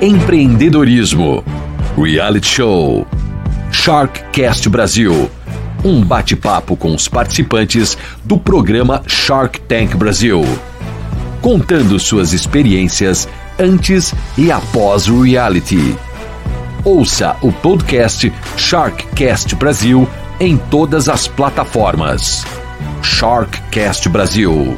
empreendedorismo, reality show, Sharkcast Brasil. Um bate-papo com os participantes do programa Shark Tank Brasil, contando suas experiências antes e após o reality. Ouça o podcast Sharkcast Brasil em todas as plataformas. Sharkcast Brasil.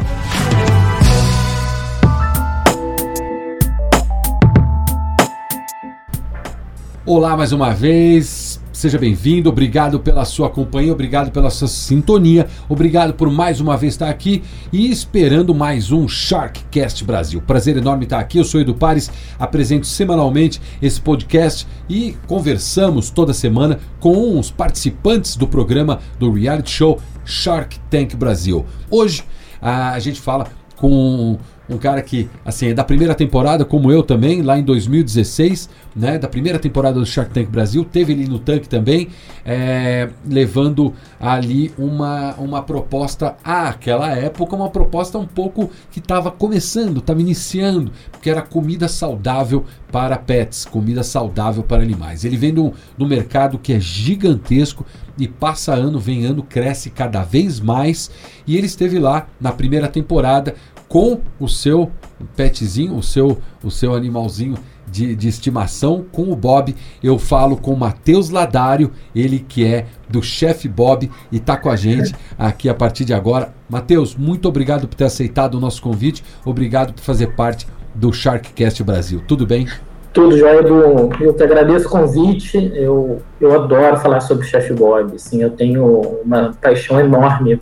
Olá mais uma vez, seja bem-vindo, obrigado pela sua companhia, obrigado pela sua sintonia, obrigado por mais uma vez estar aqui e esperando mais um Sharkcast Brasil. Prazer enorme estar aqui, eu sou Edu Pares, apresento semanalmente esse podcast e conversamos toda semana com os participantes do programa do reality show Shark Tank Brasil. Hoje a gente fala com um cara que, assim, é da primeira temporada, como eu também, lá em 2016, né? Da primeira temporada do Shark Tank Brasil, teve ele no tanque também, é, levando ali uma, uma proposta, àquela época, uma proposta um pouco que estava começando, estava iniciando, porque era comida saudável para pets, comida saudável para animais. Ele vem do mercado que é gigantesco e passa ano, vem ano, cresce cada vez mais. E ele esteve lá na primeira temporada com o seu petzinho, o seu, o seu animalzinho de, de estimação, com o Bob. Eu falo com o Matheus Ladário, ele que é do Chef Bob e está com a gente aqui a partir de agora. Matheus, muito obrigado por ter aceitado o nosso convite, obrigado por fazer parte do Sharkcast Brasil. Tudo bem? Tudo jóia, Edu. Eu te agradeço o convite. Eu, eu adoro falar sobre Chef Bob. Assim, eu tenho uma paixão enorme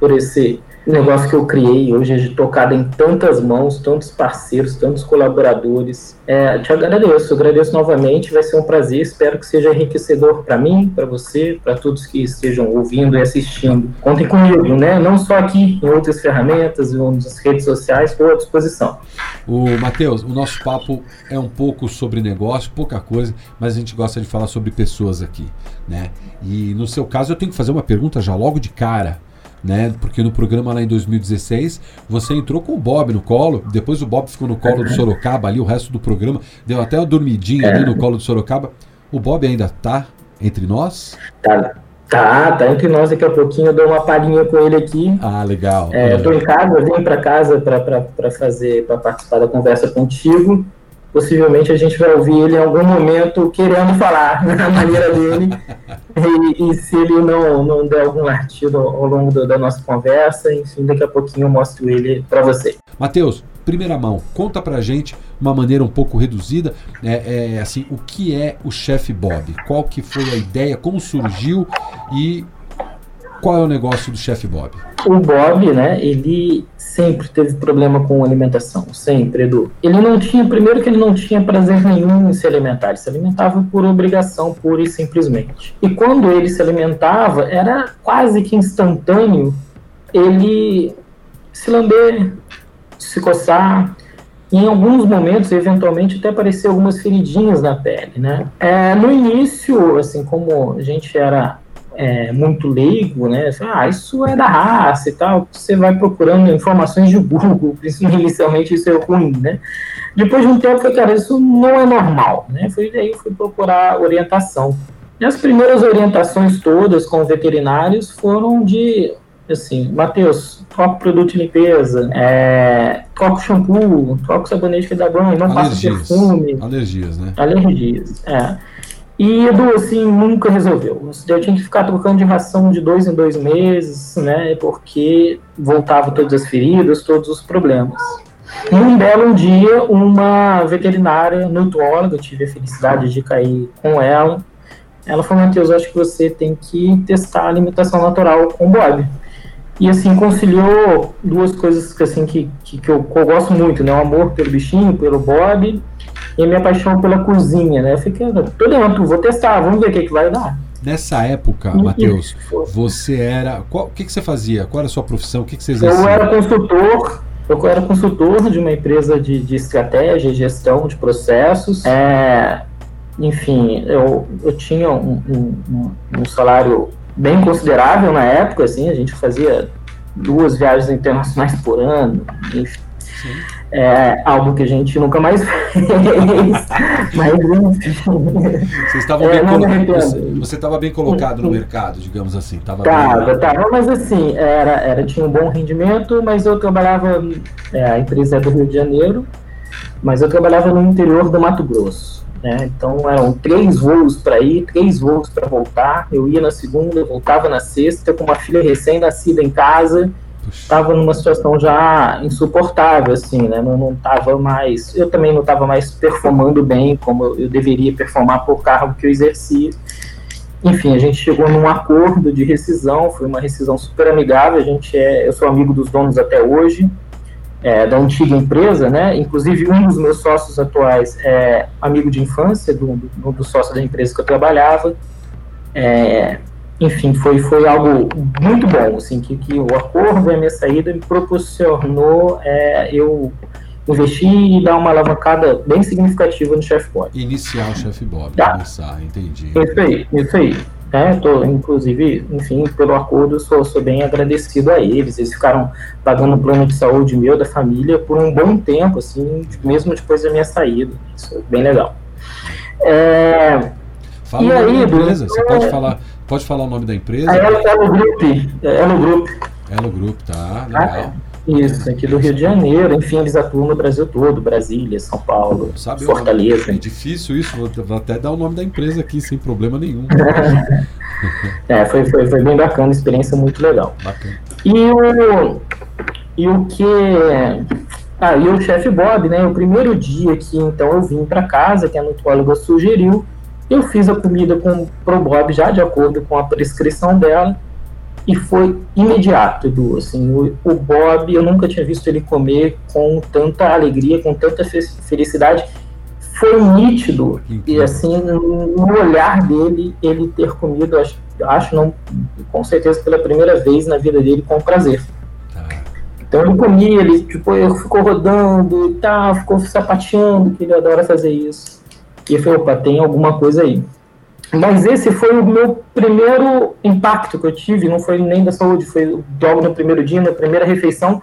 por esse negócio que eu criei hoje é tocado em tantas mãos, tantos parceiros, tantos colaboradores. É, te agradeço, agradeço novamente, vai ser um prazer, espero que seja enriquecedor para mim, para você, para todos que estejam ouvindo e assistindo. Contem comigo, né? Não só aqui, em outras ferramentas, outras redes sociais, estou à disposição. O Matheus, o nosso papo é um pouco sobre negócio, pouca coisa, mas a gente gosta de falar sobre pessoas aqui, né? E no seu caso eu tenho que fazer uma pergunta já logo de cara né? Porque no programa lá em 2016 você entrou com o Bob no colo, depois o Bob ficou no colo do Sorocaba ali o resto do programa, deu até uma dormidinha ali no colo do Sorocaba. O Bob ainda tá entre nós? Tá, tá, tá entre nós. Daqui a pouquinho eu dou uma palhinha com ele aqui. Ah, legal. É, eu tô em casa, eu vim para casa para fazer, para participar da conversa contigo possivelmente a gente vai ouvir ele em algum momento querendo falar na maneira dele. e, e, se ele não, não der algum artigo ao longo do, da nossa conversa, enfim, daqui a pouquinho eu mostro ele para você. Matheus, primeira mão, conta pra gente uma maneira um pouco reduzida, é, é, assim, o que é o Chef Bob? Qual que foi a ideia, como surgiu e qual é o negócio do chefe Bob? O Bob, né, ele sempre teve problema com alimentação, sempre, Edu. Ele não tinha, primeiro que ele não tinha prazer nenhum em se alimentar, ele se alimentava por obrigação, pura e simplesmente. E quando ele se alimentava, era quase que instantâneo ele se lamber, se coçar, em alguns momentos, eventualmente, até aparecer algumas feridinhas na pele, né? É, no início, assim, como a gente era é, muito leigo, né? Ah, isso é da raça e tal. Você vai procurando informações de Google, inicialmente isso é ruim, né? Depois de um tempo, eu falei, cara, isso não é normal, né? Foi daí eu fui procurar orientação. E as primeiras orientações todas com veterinários foram de, assim, Matheus, troca produto de limpeza, é, troca o shampoo, troca o sabonete que dá banho, não Alergias. passa perfume. Alergias, né? Alergias, é. E Edu, assim, nunca resolveu. Eu tinha que ficar trocando de ração de dois em dois meses, né? Porque voltava todas as feridas, todos os problemas. Num belo dia, uma veterinária nutróloga, eu tive a felicidade de cair com ela. Ela falou: Matheus, acho que você tem que testar a alimentação natural com o Bob. E assim, conciliou duas coisas que, assim, que, que, que, eu, eu gosto muito, né? O amor pelo bichinho, pelo Bob, e a minha paixão pela cozinha, né? Eu fiquei, tô dentro, vou testar, vamos ver o que, que vai dar. Nessa época, Matheus, você era. Qual, o que, que você fazia? Qual era a sua profissão? O que, que você exercia? Eu era consultor. Eu era consultor de uma empresa de, de estratégia e gestão de processos. É, enfim, eu, eu tinha um, um, um, salário bem considerável na época, assim, a gente fazia duas viagens internacionais por ano, enfim. É algo que a gente nunca mais fez. Mas, você estava bem, é, colo... você, você bem colocado no mercado, digamos assim. Tava, tava, bem... tava, mas assim, era, era, tinha um bom rendimento, mas eu trabalhava, é, a empresa é do Rio de Janeiro, mas eu trabalhava no interior do Mato Grosso. Né? Então eram três voos para ir, três voos para voltar. Eu ia na segunda, voltava na sexta, com uma filha recém-nascida em casa estava numa situação já insuportável, assim, né? Não, não tava mais. Eu também não estava mais performando bem como eu, deveria performar por cargo que eu exercia. Enfim, a gente chegou num acordo de rescisão, foi uma rescisão super amigável. A gente é, eu sou amigo dos donos até hoje, é, da antiga empresa, né? Inclusive um dos meus sócios atuais é amigo de infância do, do, do sócio da empresa que eu trabalhava. É, enfim, foi, foi algo muito bom, assim, que, que o acordo e a minha saída me proporcionou é, eu investir e dar uma alavancada bem significativa no Chef Bob. Iniciar o Chef Bob, tá. começar, entendi. Isso aí, isso aí. É, tô, inclusive, enfim, pelo acordo, sou, sou bem agradecido a eles. Eles ficaram pagando o plano de saúde meu, da família, por um bom tempo, assim, mesmo depois da minha saída. Isso é bem legal. É, Fala e aí, empresa, você pode falar Pode falar o nome da empresa? A Elo, Elo Group. Elo Group. Elo Group, tá, legal. Ah, isso, aqui do Rio de Janeiro, enfim, eles atuam no Brasil todo, Brasília, São Paulo, Sabe Fortaleza. É difícil isso, vou até dar o nome da empresa aqui, sem problema nenhum. é, foi, foi, foi bem bacana, experiência muito legal. Bacana. E o, e o que... Ah, e o chefe Bob, né, o primeiro dia que então eu vim para casa, que a nutróloga sugeriu, eu fiz a comida com, pro Bob já de acordo com a prescrição dela e foi imediato, Edu. Assim, o, o, Bob, eu nunca tinha visto ele comer com tanta alegria, com tanta felicidade. Foi nítido e assim no olhar dele ele ter comido, acho, acho não, com certeza pela primeira vez na vida dele com prazer. Tá. Então ele comia, ele tipo, ele ficou rodando e tal, ficou sapateando, que ele adora fazer isso. E eu falei, opa, tem alguma coisa aí. Mas esse foi o meu primeiro impacto que eu tive, não foi nem da saúde, foi logo no primeiro dia, na primeira refeição,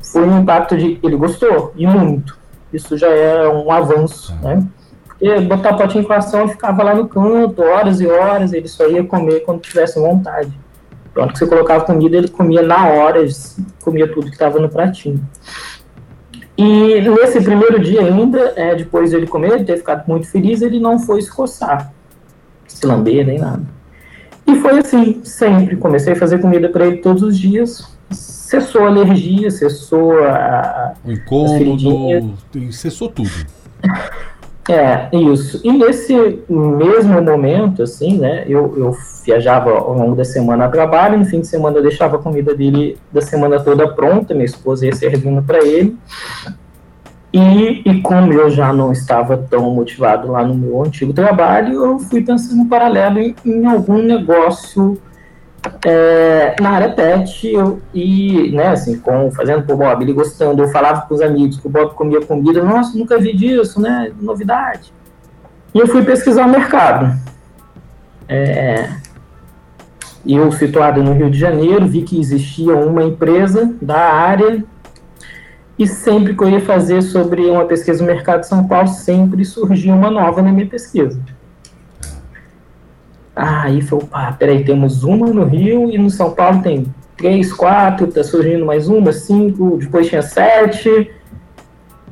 foi um impacto de ele gostou, e muito. Isso já é um avanço, né? Porque botar o potinho com ação e ficava lá no canto, horas e horas, ele só ia comer quando tivesse vontade. Pronto, que você colocava comida, ele comia na hora, comia tudo que estava no pratinho. E nesse primeiro dia ainda, é, depois de ele comer, de ter ficado muito feliz, ele não foi se coçar, se lamber, nem nada. E foi assim, sempre. Comecei a fazer comida para ele todos os dias. Cessou a alergia, cessou a. O incômodo, cessou tudo. É, isso. E nesse mesmo momento, assim, né, eu, eu viajava ao longo da semana a trabalho, no fim de semana eu deixava a comida dele da semana toda pronta, minha esposa ia servindo para ele. E, e como eu já não estava tão motivado lá no meu antigo trabalho, eu fui pensando em paralelo em, em algum negócio é, na área pet, eu, e, né, assim, com, fazendo pro Bob, ele gostando, eu falava com os amigos que o Bob comia comida, nossa, nunca vi disso, né, novidade. E eu fui pesquisar o mercado. É, eu, situado no Rio de Janeiro, vi que existia uma empresa da área e sempre que eu ia fazer sobre uma pesquisa no mercado de São Paulo, sempre surgia uma nova na minha pesquisa. Aí foi, opa, peraí, temos uma no Rio e no São Paulo tem três, quatro, tá surgindo mais uma, cinco, depois tinha sete.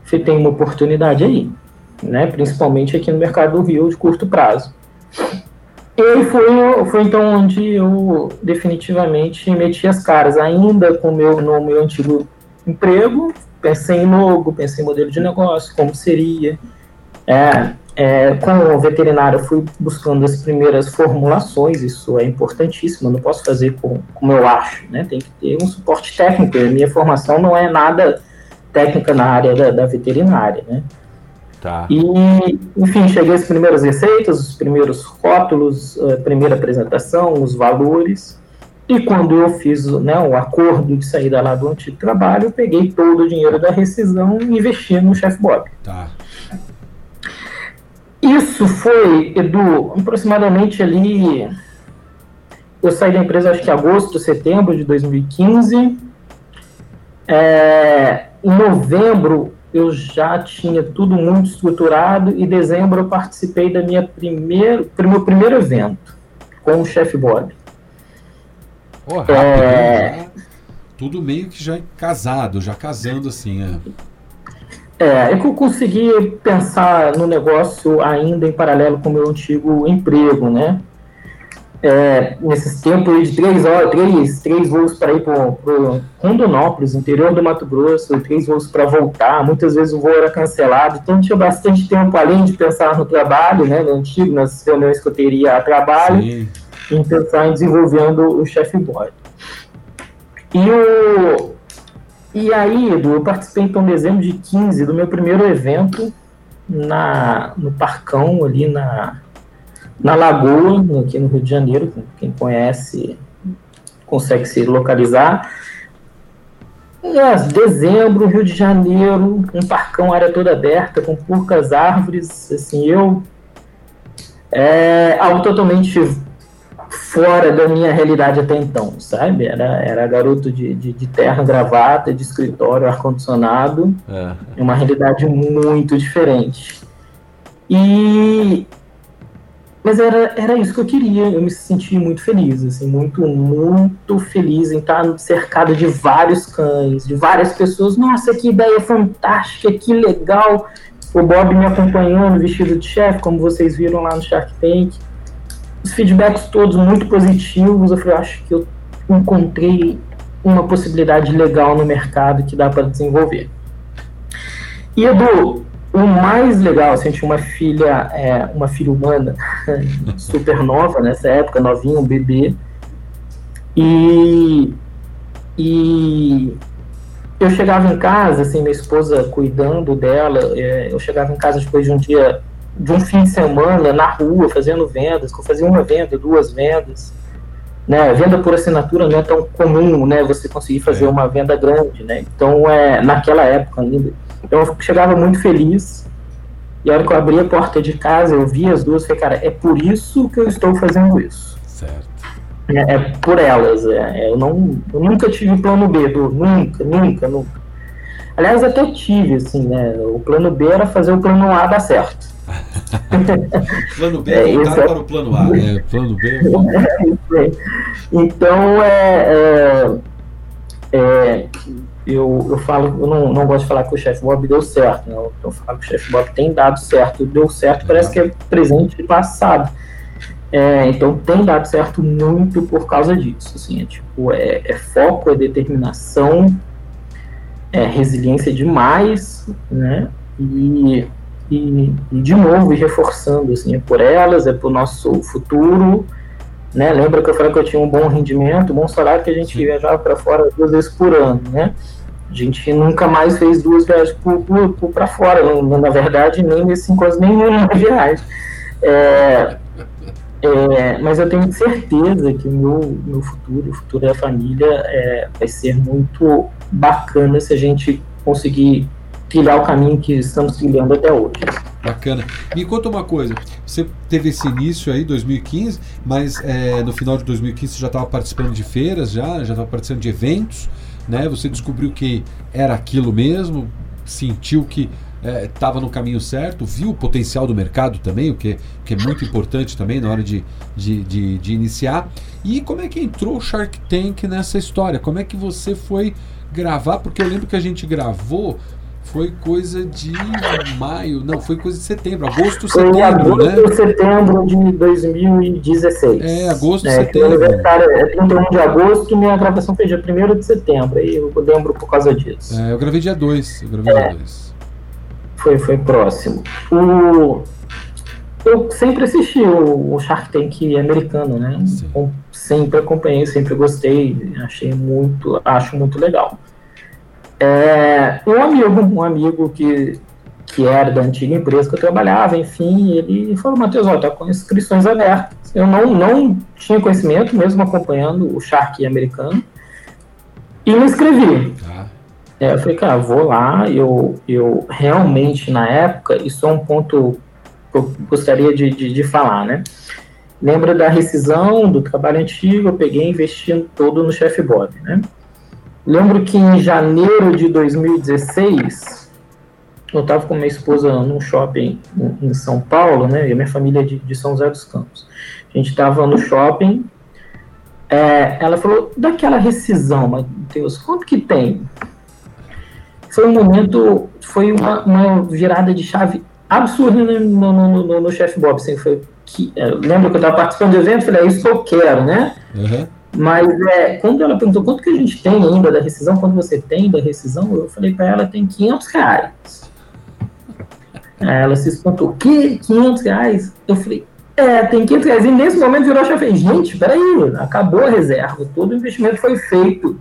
Você tem uma oportunidade aí, né? Principalmente aqui no mercado do Rio de curto prazo. E foi, foi então onde eu definitivamente meti as caras, ainda com meu, no meu antigo emprego, pensei em logo, pensei em modelo de negócio, como seria. É, é, com o veterinário, eu fui buscando as primeiras formulações, isso é importantíssimo, não posso fazer com, como eu acho, né? tem que ter um suporte técnico, a minha formação não é nada técnica na área da, da veterinária, né? Tá. E, enfim, cheguei às primeiras receitas, os primeiros rótulos, a primeira apresentação, os valores, e quando eu fiz né, o acordo de saída lá do antigo trabalho, eu peguei todo o dinheiro da rescisão e investi no Chef Bob. Tá. Isso foi, Edu, aproximadamente ali. Eu saí da empresa acho que em agosto, setembro de 2015. É, em novembro, eu já tinha tudo muito estruturado e em dezembro eu participei da minha primeiro, do meu primeiro evento com o chefe Bob. Oh, rápido, é... Tudo meio que já casado, já casando assim. É. é, é que eu consegui pensar no negócio ainda em paralelo com o meu antigo emprego, né? é, nesses tempos de três horas, três, três voos para ir para Rondonópolis, interior do Mato Grosso, três voos para voltar, muitas vezes o voo era cancelado, então tinha bastante tempo, além de pensar no trabalho, né, no antigo, nas reuniões que eu teria a trabalho, Sim. em pensar em desenvolvendo o chefe boy. E, o, e aí, Edu, eu participei então em dezembro de 15 do meu primeiro evento na, no Parcão, ali na na Lagoa, aqui no Rio de Janeiro, quem conhece consegue se localizar. É, dezembro, Rio de Janeiro, um parcão, área toda aberta, com poucas árvores, assim, eu é algo totalmente fora da minha realidade até então, sabe? Era, era garoto de, de, de terra, gravata, de escritório, ar-condicionado, é. uma realidade muito diferente. E mas era, era isso que eu queria, eu me senti muito feliz, assim, muito, muito feliz em estar cercado de vários cães, de várias pessoas. Nossa, que ideia fantástica, que legal. O Bob me acompanhando, vestido de chefe, como vocês viram lá no Shark Tank. Os feedbacks todos muito positivos. Eu falei, acho que eu encontrei uma possibilidade legal no mercado que dá para desenvolver. E Edu, o mais legal, assim, tinha uma filha, é, uma filha humana, super nova nessa época, novinha, um bebê. E, e eu chegava em casa, assim, minha esposa cuidando dela, é, eu chegava em casa depois de um dia, de um fim de semana, na rua, fazendo vendas, que eu fazia uma venda, duas vendas. Né, venda por assinatura não é tão comum, né, você conseguir fazer é. uma venda grande, né, então, é, naquela época ainda, então eu chegava muito feliz. E a hora que eu abri a porta de casa, eu vi as duas, falei, cara, é por isso que eu estou fazendo isso. Certo. É, é por elas. É, eu, não, eu nunca tive plano B, do, nunca, nunca, nunca. Aliás, até tive, assim, né? O plano B era fazer o plano A dar certo. plano B é, voltar é para o plano A. É, plano B. É, então, é, é, é eu, eu falo, eu não, não gosto de falar que o chefe Bob deu certo, né? eu falo que o chefe Bob tem dado certo, deu certo, parece que é presente e passado. É, então tem dado certo muito por causa disso, assim, é, tipo, é, é foco, é determinação, é resiliência demais, né, e, e, e de novo, e reforçando, assim, é por elas, é por nosso futuro, né? Lembra que eu falei que eu tinha um bom rendimento, um bom salário, que a gente viajava para fora duas vezes por ano, né? A gente nunca mais fez duas viagens para fora, não, na verdade, nem cinco anos, nenhuma viagem. É, é, mas eu tenho certeza que o meu, meu futuro, o futuro da família, é, vai ser muito bacana se a gente conseguir trilhar o caminho que estamos trilhando até hoje. Bacana. Me conta uma coisa. Você teve esse início aí, 2015, mas é, no final de 2015 você já estava participando de feiras, já, estava participando de eventos, né? Você descobriu que era aquilo mesmo, sentiu que estava é, no caminho certo, viu o potencial do mercado também, o que, que é muito importante também na hora de, de, de, de iniciar. E como é que entrou o Shark Tank nessa história? Como é que você foi gravar? Porque eu lembro que a gente gravou foi coisa de maio, não, foi coisa de setembro, agosto, setembro, foi agosto, né? setembro de 2016. É, agosto, é, setembro. é 31 de agosto, minha gravação foi dia 1 de setembro, aí eu lembro por causa disso. É, eu gravei dia 2, eu gravei é, dia 2. Foi, foi próximo. O, eu sempre assisti o, o Shark Tank americano, né? Sim. Sempre acompanhei, sempre gostei, achei muito, acho muito legal. É, um amigo, um amigo que, que era da antiga empresa que eu trabalhava, enfim, ele falou, Matheus, ó, tá com inscrições abertas. Eu não, não tinha conhecimento, mesmo acompanhando o Shark americano, e me inscrevi. Ah. É, eu falei, cara, vou lá, eu, eu realmente, na época, isso é um ponto que eu gostaria de, de, de falar, né? Lembra da rescisão do trabalho antigo, eu peguei investindo todo no Chef Bob, né? Lembro que em janeiro de 2016 eu estava com minha esposa num shopping em, São Paulo, né? E a minha família é de, de São José dos Campos. A gente estava no shopping. É, ela falou daquela rescisão, mas Deus, quanto que tem? Foi um momento, foi uma, uma virada de chave absurda no, no, no, no chefe Bob. Assim, foi que, é, lembra que eu estava participando do evento? Falei, é isso que eu quero, né? Uhum. Mas é, quando ela perguntou quanto que a gente tem ainda da rescisão, quando você tem da rescisão, eu falei para ela, tem 500 reais. Aí ela se espantou, o quê? 500 reais? Eu falei, é, tem 500 reais. E nesse momento virou a chave, gente, peraí, acabou a reserva, todo o investimento foi feito.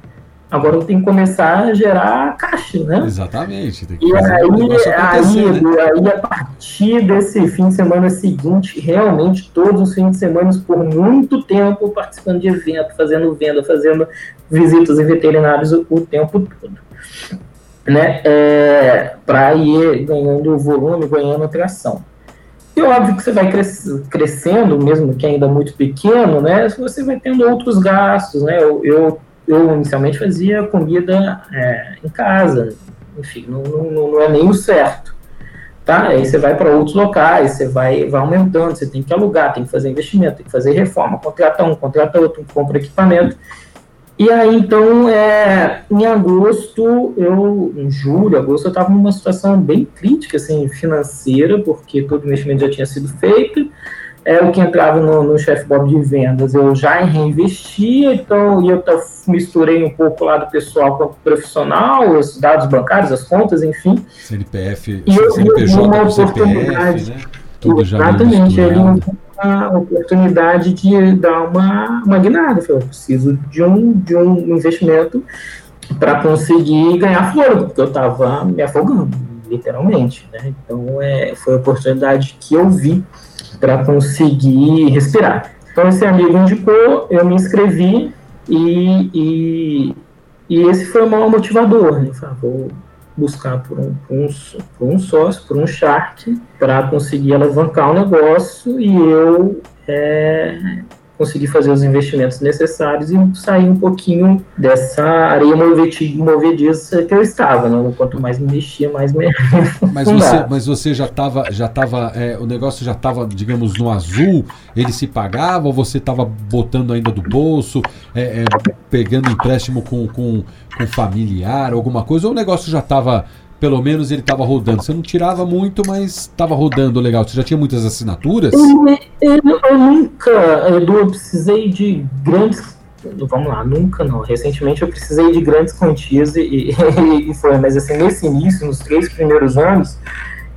Agora tem que começar a gerar caixa, né? Exatamente. E aí, aí, né? aí, a partir desse fim de semana seguinte, realmente todos os fins de semana, por muito tempo, participando de evento, fazendo venda, fazendo visitas em veterinários o, o tempo todo. Né? É, Para ir ganhando volume, ganhando atração. E óbvio que você vai cres crescendo, mesmo que ainda muito pequeno, né? Você vai tendo outros gastos, né? Eu, eu eu inicialmente fazia comida é, em casa, enfim, não, não, não, é nem o certo. Tá? Aí você vai para outros locais, você vai, vai aumentando, você tem que alugar, tem que fazer investimento, tem que fazer reforma, contrata um, contrata outro, compra equipamento. E aí, então, é, em agosto, eu, em julho, agosto, eu estava numa situação bem crítica, assim, financeira, porque todo o investimento já tinha sido feito, é o que entrava no, no chefe Bob de vendas, eu já reinvestia, então eu misturei um pouco lá do pessoal com o profissional, os dados bancários, as contas, enfim. CNPF, e eu CNPJ, uma oportunidade, CPF, né? Tudo já Exatamente, ele uma oportunidade de dar uma, uma guinada. Eu preciso de um, de um investimento para conseguir ganhar fôlego, porque eu estava me afogando, literalmente. Né? Então, é, foi a oportunidade que eu vi para conseguir respirar. Então, esse amigo indicou, eu me inscrevi e, e, e esse foi o maior motivador. Né? Falei, ah, vou buscar por um, por um, por um sócio, por um shark, para conseguir alavancar o negócio e eu é, conseguir fazer os investimentos necessários e sair um pouquinho dessa areia movediça que eu estava, né? Quanto mais me mexia, mais me. Mas você, mas você já estava, já tava, é, o negócio já estava, digamos, no azul, ele se pagava ou você estava botando ainda do bolso, é, é, pegando empréstimo com, com, com familiar, alguma coisa, ou o negócio já estava pelo menos ele estava rodando. Você não tirava muito, mas estava rodando legal. Você já tinha muitas assinaturas? Eu, eu, eu nunca, Edu, eu precisei de grandes. Vamos lá, nunca não. Recentemente eu precisei de grandes quantias e, e foi, mas assim, nesse início, nos três primeiros anos,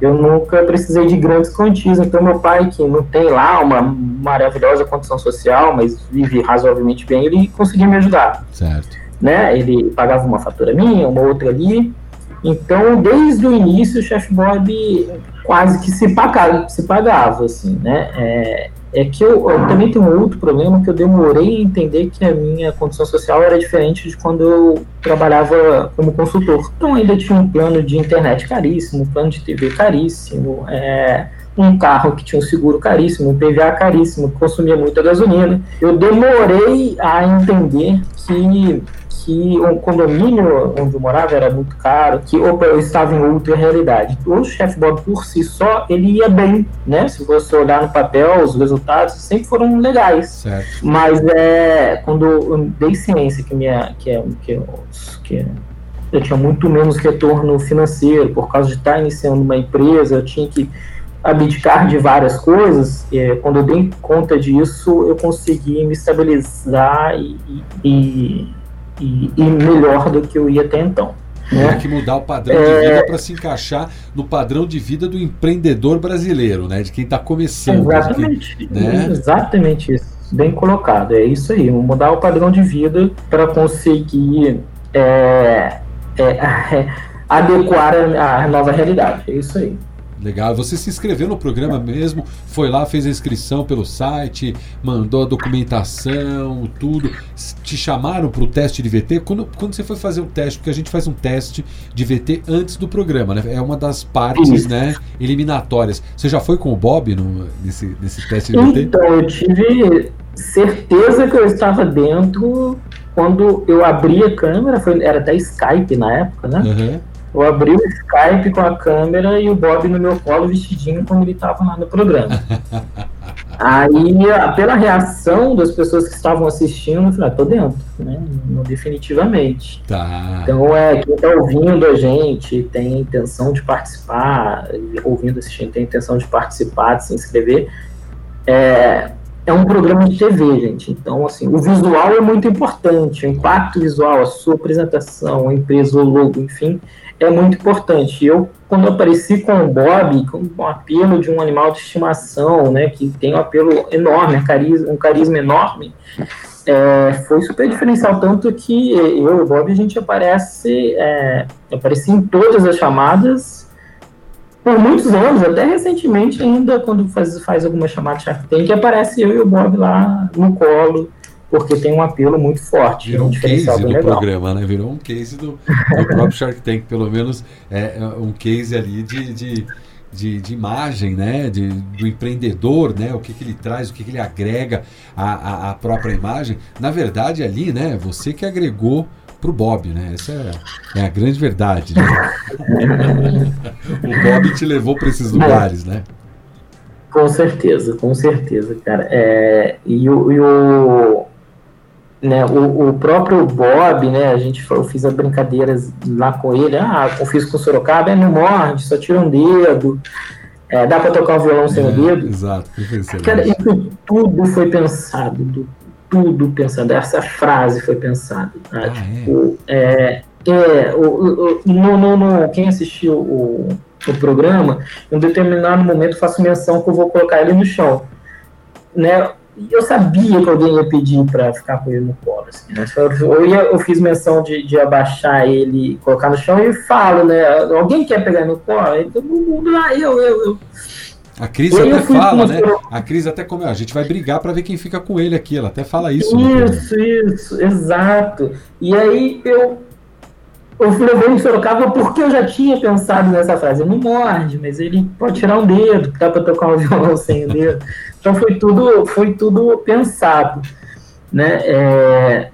eu nunca precisei de grandes quantias. Então, meu pai, que não tem lá uma maravilhosa condição social, mas vive razoavelmente bem, ele conseguia me ajudar. Certo. Né? Ele pagava uma fatura minha, uma outra ali, então, desde o início, o Chef Bob quase que se pagava, se pagava assim, né? É, é que eu, eu, também tenho outro problema que eu demorei a entender que a minha condição social era diferente de quando eu trabalhava como consultor. Então, ainda tinha um plano de internet caríssimo, um plano de TV caríssimo, é, um carro que tinha um seguro caríssimo, um PVA caríssimo, que consumia muita gasolina. Eu demorei a entender que que o condomínio onde eu morava era muito caro, que opa, eu estava em outra realidade. O chefe Bob por si só, ele ia bem, né? Se você olhar no papel, os resultados sempre foram legais. Certo. Mas é, quando eu dei ciência que, minha, que, é, que, que eu tinha muito menos retorno financeiro por causa de estar iniciando uma empresa, eu tinha que abdicar de várias coisas, é, quando eu dei conta disso, eu consegui me estabilizar e, e, e, e melhor do que eu ia até então. Né? Tem que mudar o padrão é... de vida para se encaixar no padrão de vida do empreendedor brasileiro, né? De quem está começando. Exatamente. Que, né? Exatamente isso. Bem colocado. É isso aí. Mudar o padrão de vida para conseguir é, é, adequar a, a nova realidade. É isso aí. Legal. Você se inscreveu no programa mesmo, foi lá, fez a inscrição pelo site, mandou a documentação, tudo. Te chamaram para o teste de VT? Quando, quando você foi fazer o teste, porque a gente faz um teste de VT antes do programa, né? É uma das partes né, eliminatórias. Você já foi com o Bob no, nesse, nesse teste de VT? Então, eu tive certeza que eu estava dentro quando eu abri a câmera, foi, era até Skype na época, né? Uhum Eu abri o Skype com a câmera e o Bob no meu colo vestidinho como ele estava lá no programa. Aí, pela reação das pessoas que estavam assistindo, eu falei, ah, tô dentro, né? Definitivamente. Tá. Então, é, quem está ouvindo a gente tem intenção de participar, ouvindo, assistindo, tem intenção de participar, de se inscrever. É, é um programa de TV, gente. Então, assim, o visual é muito importante, o impacto visual, a sua apresentação, a empresa, o logo, enfim, é muito importante. Eu, quando apareci com o Bob, com o apelo de um animal de estimação, né, que tem um apelo enorme, um carisma, um carisma enorme, é, foi super diferencial, tanto que eu e o Bob, a gente aparece, é, apareci em todas as chamadas, por muitos anos, até recentemente ainda, quando faz, faz alguma chamada Shark Tank, aparece eu e o Bob lá no colo, porque tem um apelo muito forte. Virou um, case do legal. programa, né? Virou um case do, do próprio Shark Tank, pelo menos é, é um case ali de, de, de, de imagem, né? De, do empreendedor, né? O que, que ele traz, o que, que ele agrega à, à, própria imagem. Na verdade, ali, né? Você que agregou para o Bob, né? Essa é, é, a grande verdade. Né? o Bob te levou para esses lugares, né? Com certeza, com certeza, cara. É, e, o, e o, né, o, o, próprio Bob, né, a gente eu fiz as brincadeiras lá com ele, ah, eu fiz com o Sorocaba, é, não morde, só tira um dedo, é, dá para tocar um violão sem o é, dedo. Exato, Cara, isso tudo foi pensado, tudo pensado, essa frase foi pensada. Tá? Ah, tipo, é? é, o, o, no, no, no, quem assistiu o, o programa, em um determinado momento faço menção que eu vou colocar ele no chão. Né? Eu sabia que alguém ia pedir para ficar com ele no colo. Assim, né? eu, ia, eu fiz menção de, de abaixar ele, colocar no chão e falo, né? Alguém quer pegar no colo? Aí todo mundo lá, eu, eu, eu. A Cris até fala, né? A Cris até como a gente vai brigar para ver quem fica com ele aqui. Ela até fala isso. Isso, isso, exato. E aí eu eu levei em Sorocaba porque eu já tinha pensado nessa frase. Ele não morde, mas ele pode tirar um dedo, dá para tocar um violão sem o dedo. Então foi tudo, foi tudo pensado. Né? É,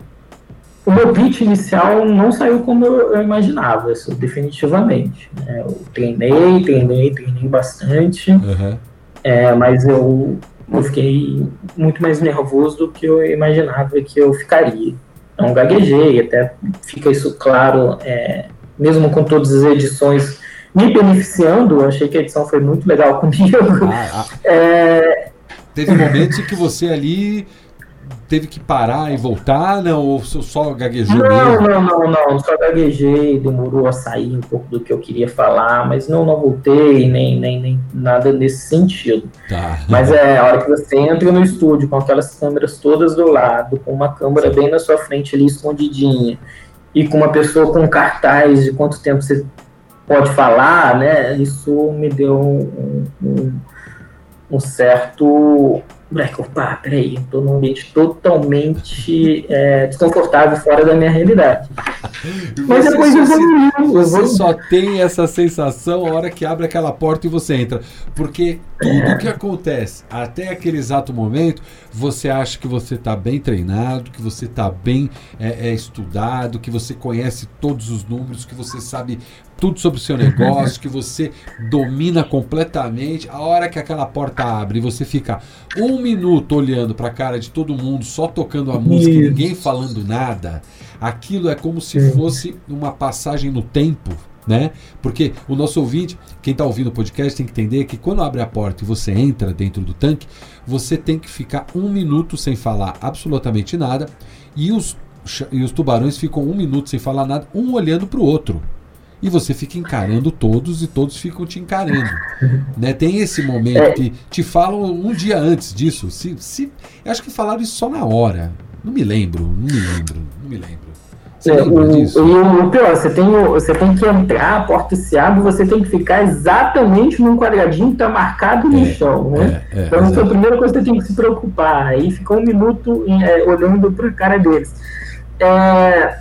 o meu pitch inicial não saiu como eu, eu imaginava, isso definitivamente. Né? Eu treinei, treinei, treinei bastante, uhum. é, mas eu, eu fiquei muito mais nervoso do que eu imaginava que eu ficaria. Então gaguejei, até fica isso claro, é, mesmo com todas as edições me beneficiando, achei que a edição foi muito legal comigo. Ah, ah. É... Teve momentos em que você ali teve que parar e voltar, não? Ou só gaguejou não, mesmo? Não, não, não, só gaguejei, demorou a sair um pouco do que eu queria falar, mas não, não voltei, nem, nem, nem nada nesse sentido. Tá. Mas é a hora que você entra no estúdio com aquelas câmeras todas do lado, com uma câmera Sim. bem na sua frente ali escondidinha, e com uma pessoa com cartaz de quanto tempo você pode falar, né? Isso me deu um, um, um certo moleque, opa, peraí, eu tô num ambiente totalmente é, desconfortável, fora da minha realidade. Mas depois eu vou, Você só tem essa sensação a hora que abre aquela porta e você entra. Porque tudo é. que acontece até aquele exato momento, você acha que você está bem treinado, que você está bem é, é, estudado, que você conhece todos os números, que você sabe tudo sobre o seu negócio, que você domina completamente. A hora que aquela porta abre e você fica um minuto olhando para a cara de todo mundo, só tocando a música e ninguém falando nada, aquilo é como se fosse uma passagem no tempo. Né? Porque o nosso ouvinte, quem está ouvindo o podcast, tem que entender que quando abre a porta e você entra dentro do tanque, você tem que ficar um minuto sem falar absolutamente nada e os, e os tubarões ficam um minuto sem falar nada, um olhando para o outro e você fica encarando todos e todos ficam te encarando. né? Tem esse momento é. que te falam um dia antes disso. Se, se, eu acho que falaram isso só na hora. Não me lembro, não me lembro, não me lembro. Você é, o, disso? o pior, você tem, você tem que entrar, a porta se abre, você tem que ficar exatamente num quadradinho que está marcado no é, chão, né? É, é então, essa é a primeira coisa que você tem que se preocupar. Aí fica um minuto é, olhando para a cara deles. É,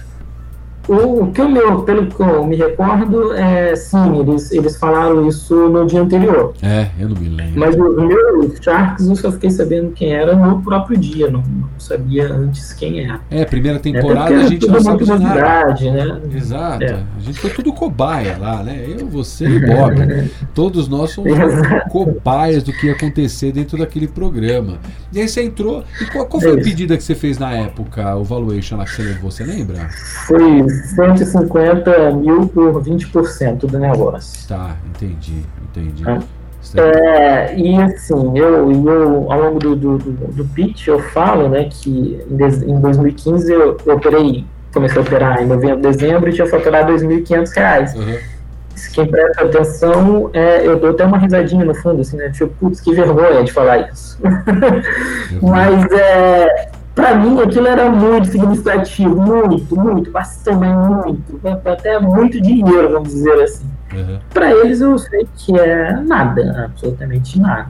O, o que eu me, pelo que eu me recordo, é sim, eles, eles falaram isso no dia anterior. É, eu não me lembro. Mas o meu Sharks eu só fiquei sabendo quem era no próprio dia, não, não sabia antes quem era. É, primeira temporada É, a gente não sabe de nada. novidade, né? Exato. É. A gente foi tudo cobaia lá, né? Eu, você e Bob. Todos nós somos Exato. cobaias do que ia acontecer dentro daquele programa. E aí você entrou. E qual, qual foi a Isso. pedida que você fez na época, o valuation lá que você levou? Você lembra? Foi 150 mil por 20% do negócio. Tá, entendi, entendi. Ah. Você- É, e assim, eu, eu ao longo do, do, do, pitch eu falo, né, que em, des- em 2015 eu, eu operei, comecei a operar em novembro, dezembro e tinha faturado 2.500 reais. Aham. Se quem presta atenção, é, eu dou até uma risadinha no fundo, assim, né, tipo, putz, que vergonha de falar isso. Mas é, para mim aquilo era muito significativo, muito, muito, bastante, muito, até muito dinheiro, vamos dizer assim. Aham. Para eles eu sei que é nada, absolutamente nada.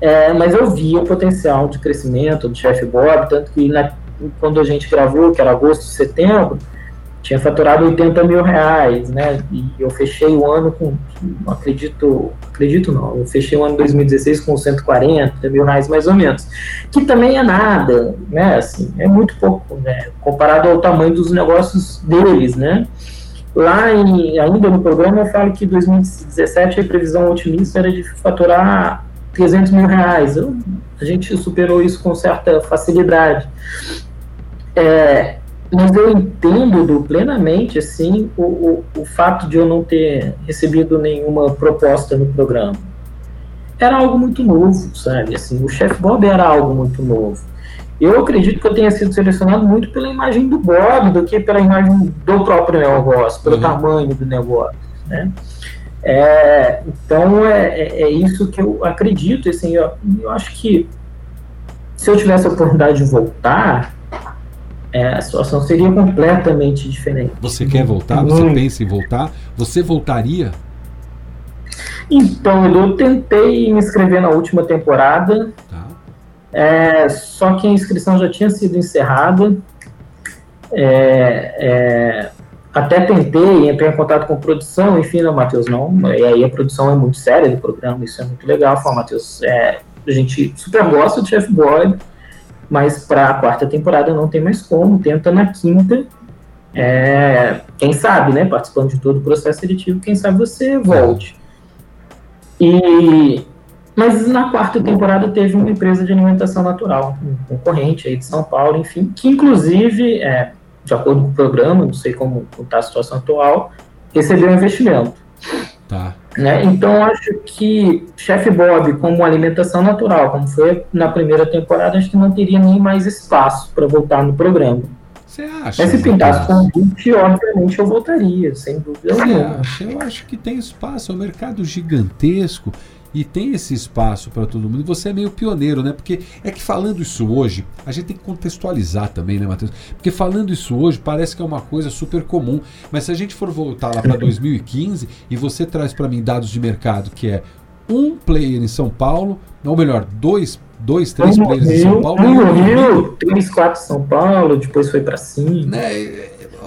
É, mas eu vi o potencial de crescimento do Chef Bob, tanto que na- quando a gente gravou, que era agosto, setembro, tinha faturado 80 mil reais, né? E eu fechei o ano com, não acredito, acredito não, eu fechei o ano 2016 com 140 mil reais mais ou menos, que também é nada, né? Assim, é muito pouco, né? Comparado ao tamanho dos negócios deles, né? Lá em, ainda no programa eu falo que 2017 a previsão otimista era de faturar 300 mil reais. Eu- a gente superou isso com certa facilidade. É, mas eu entendo do- plenamente assim o, o, o fato de eu não ter recebido nenhuma proposta no programa. Era algo muito novo, sabe? Assim, o Chef Bob era algo muito novo. Eu acredito que eu tenha sido selecionado muito pela imagem do Bob do que pela imagem do próprio negócio, pelo Uhum. tamanho do negócio, né? É, então é, é, é isso que eu acredito, assim, eu, eu acho que se eu tivesse a oportunidade de voltar, é, a situação seria completamente diferente. Você quer voltar? Você Muito. pensa em voltar? Você voltaria? Então, eu tentei me inscrever na última temporada, Tá. É, só que a inscrição já tinha sido encerrada. É, é, até tentei entrar em contato com a produção, enfim, não, Matheus, não. E aí a produção é muito séria do programa, isso é muito legal. Falou, Matheus, é, a gente super gosta do Chef Boy, mas para a quarta temporada não tem mais como, tenta na quinta. É, quem sabe, né? Participando de todo o processo seletivo, quem sabe você volte. E mas na quarta temporada teve uma empresa de alimentação natural, um concorrente aí de São Paulo, enfim, que inclusive, é, de acordo com o programa, não sei como está a situação atual, recebeu um investimento. Tá. Né? Então acho que Chef Bob, como alimentação natural, como foi na primeira temporada, acho que não teria nem mais espaço para voltar no programa. Você acha? Mas se pintasse Matheus? convite, obviamente eu voltaria, sem dúvida Você alguma. acha? Eu acho que tem espaço, é um mercado gigantesco e tem esse espaço para todo mundo. E você é meio pioneiro, né? Porque é que falando isso hoje, a gente tem que contextualizar também, né, Matheus? Porque falando isso hoje parece que é uma coisa super comum, mas se a gente for voltar lá para 2015 e você traz para mim dados de mercado que é um player em São Paulo, ou melhor, dois, dois três Um players em São Paulo, um no no Rio. Rio, três, quatro São Paulo, depois foi para cima. né,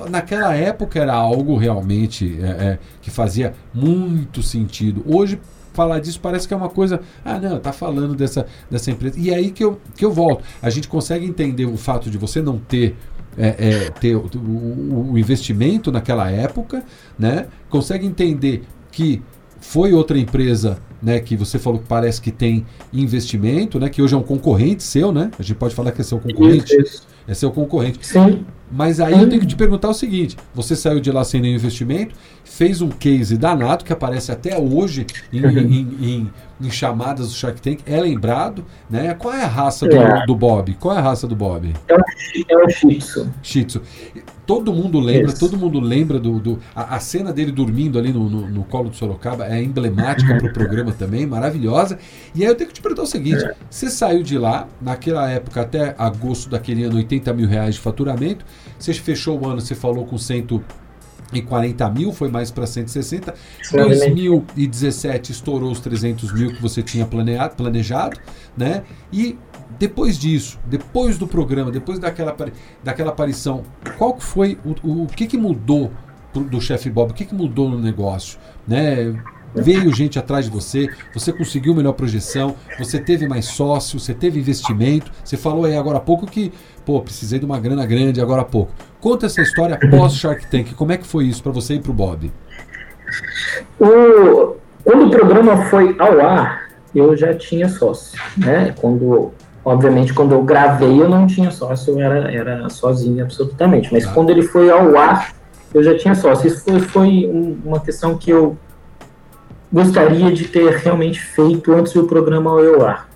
naquela época era algo realmente é, é, que fazia muito sentido. Hoje, falar disso parece que é uma coisa. Ah, não, tá falando dessa, dessa empresa. E é aí que eu, que eu volto. A gente consegue entender o fato de você não ter. é, é, ter o, o- o investimento naquela época, né? Consegue entender que foi outra empresa, né? Que você falou que parece que tem investimento, né? Que hoje é um concorrente seu, né? A gente pode falar que é seu concorrente, Isso, isso. é seu concorrente. Sim, Mas aí eu tenho que te perguntar o seguinte: você saiu de lá sem nenhum investimento, fez um case danado que aparece até hoje em, em- em- em chamadas do Shark Tank, é lembrado, né? Qual é a raça do, É. do Bob? Qual é a raça do Bob? é o, Shi- é o Shih Tzu. Shih Tzu. Todo mundo lembra, Isso. todo mundo lembra do. do- a, a cena dele dormindo ali no, no, no colo do Sorocaba é emblemática para o programa também, maravilhosa. E aí eu tenho que te perguntar o seguinte: você saiu de lá, naquela época, até agosto daquele ano, 80 mil reais de faturamento. Você fechou o ano, você falou com 140 mil, foi mais para 160. Exatamente. 2017 estourou os 300 mil que você tinha planeado, planejado, né? E depois disso, depois do programa, depois daquela, daquela aparição, qual que foi o, o, que, que mudou do chefe Bob? O que, que mudou no negócio? Né? Veio gente atrás de você, você conseguiu melhor projeção, você teve mais sócio, você teve investimento. Você falou aí agora há pouco que, pô, precisei de uma grana grande agora há pouco. Conta essa história pós Shark Tank. Como é que foi isso para você e para o Bob? Quando o programa foi ao ar, eu já tinha sócio, né? Quando, obviamente, quando eu gravei, eu não tinha sócio, eu era, era sozinho absolutamente. Mas ah. quando ele foi ao ar, eu já tinha sócio. Isso foi, foi uma questão que eu gostaria de ter realmente feito antes do programa ao ar.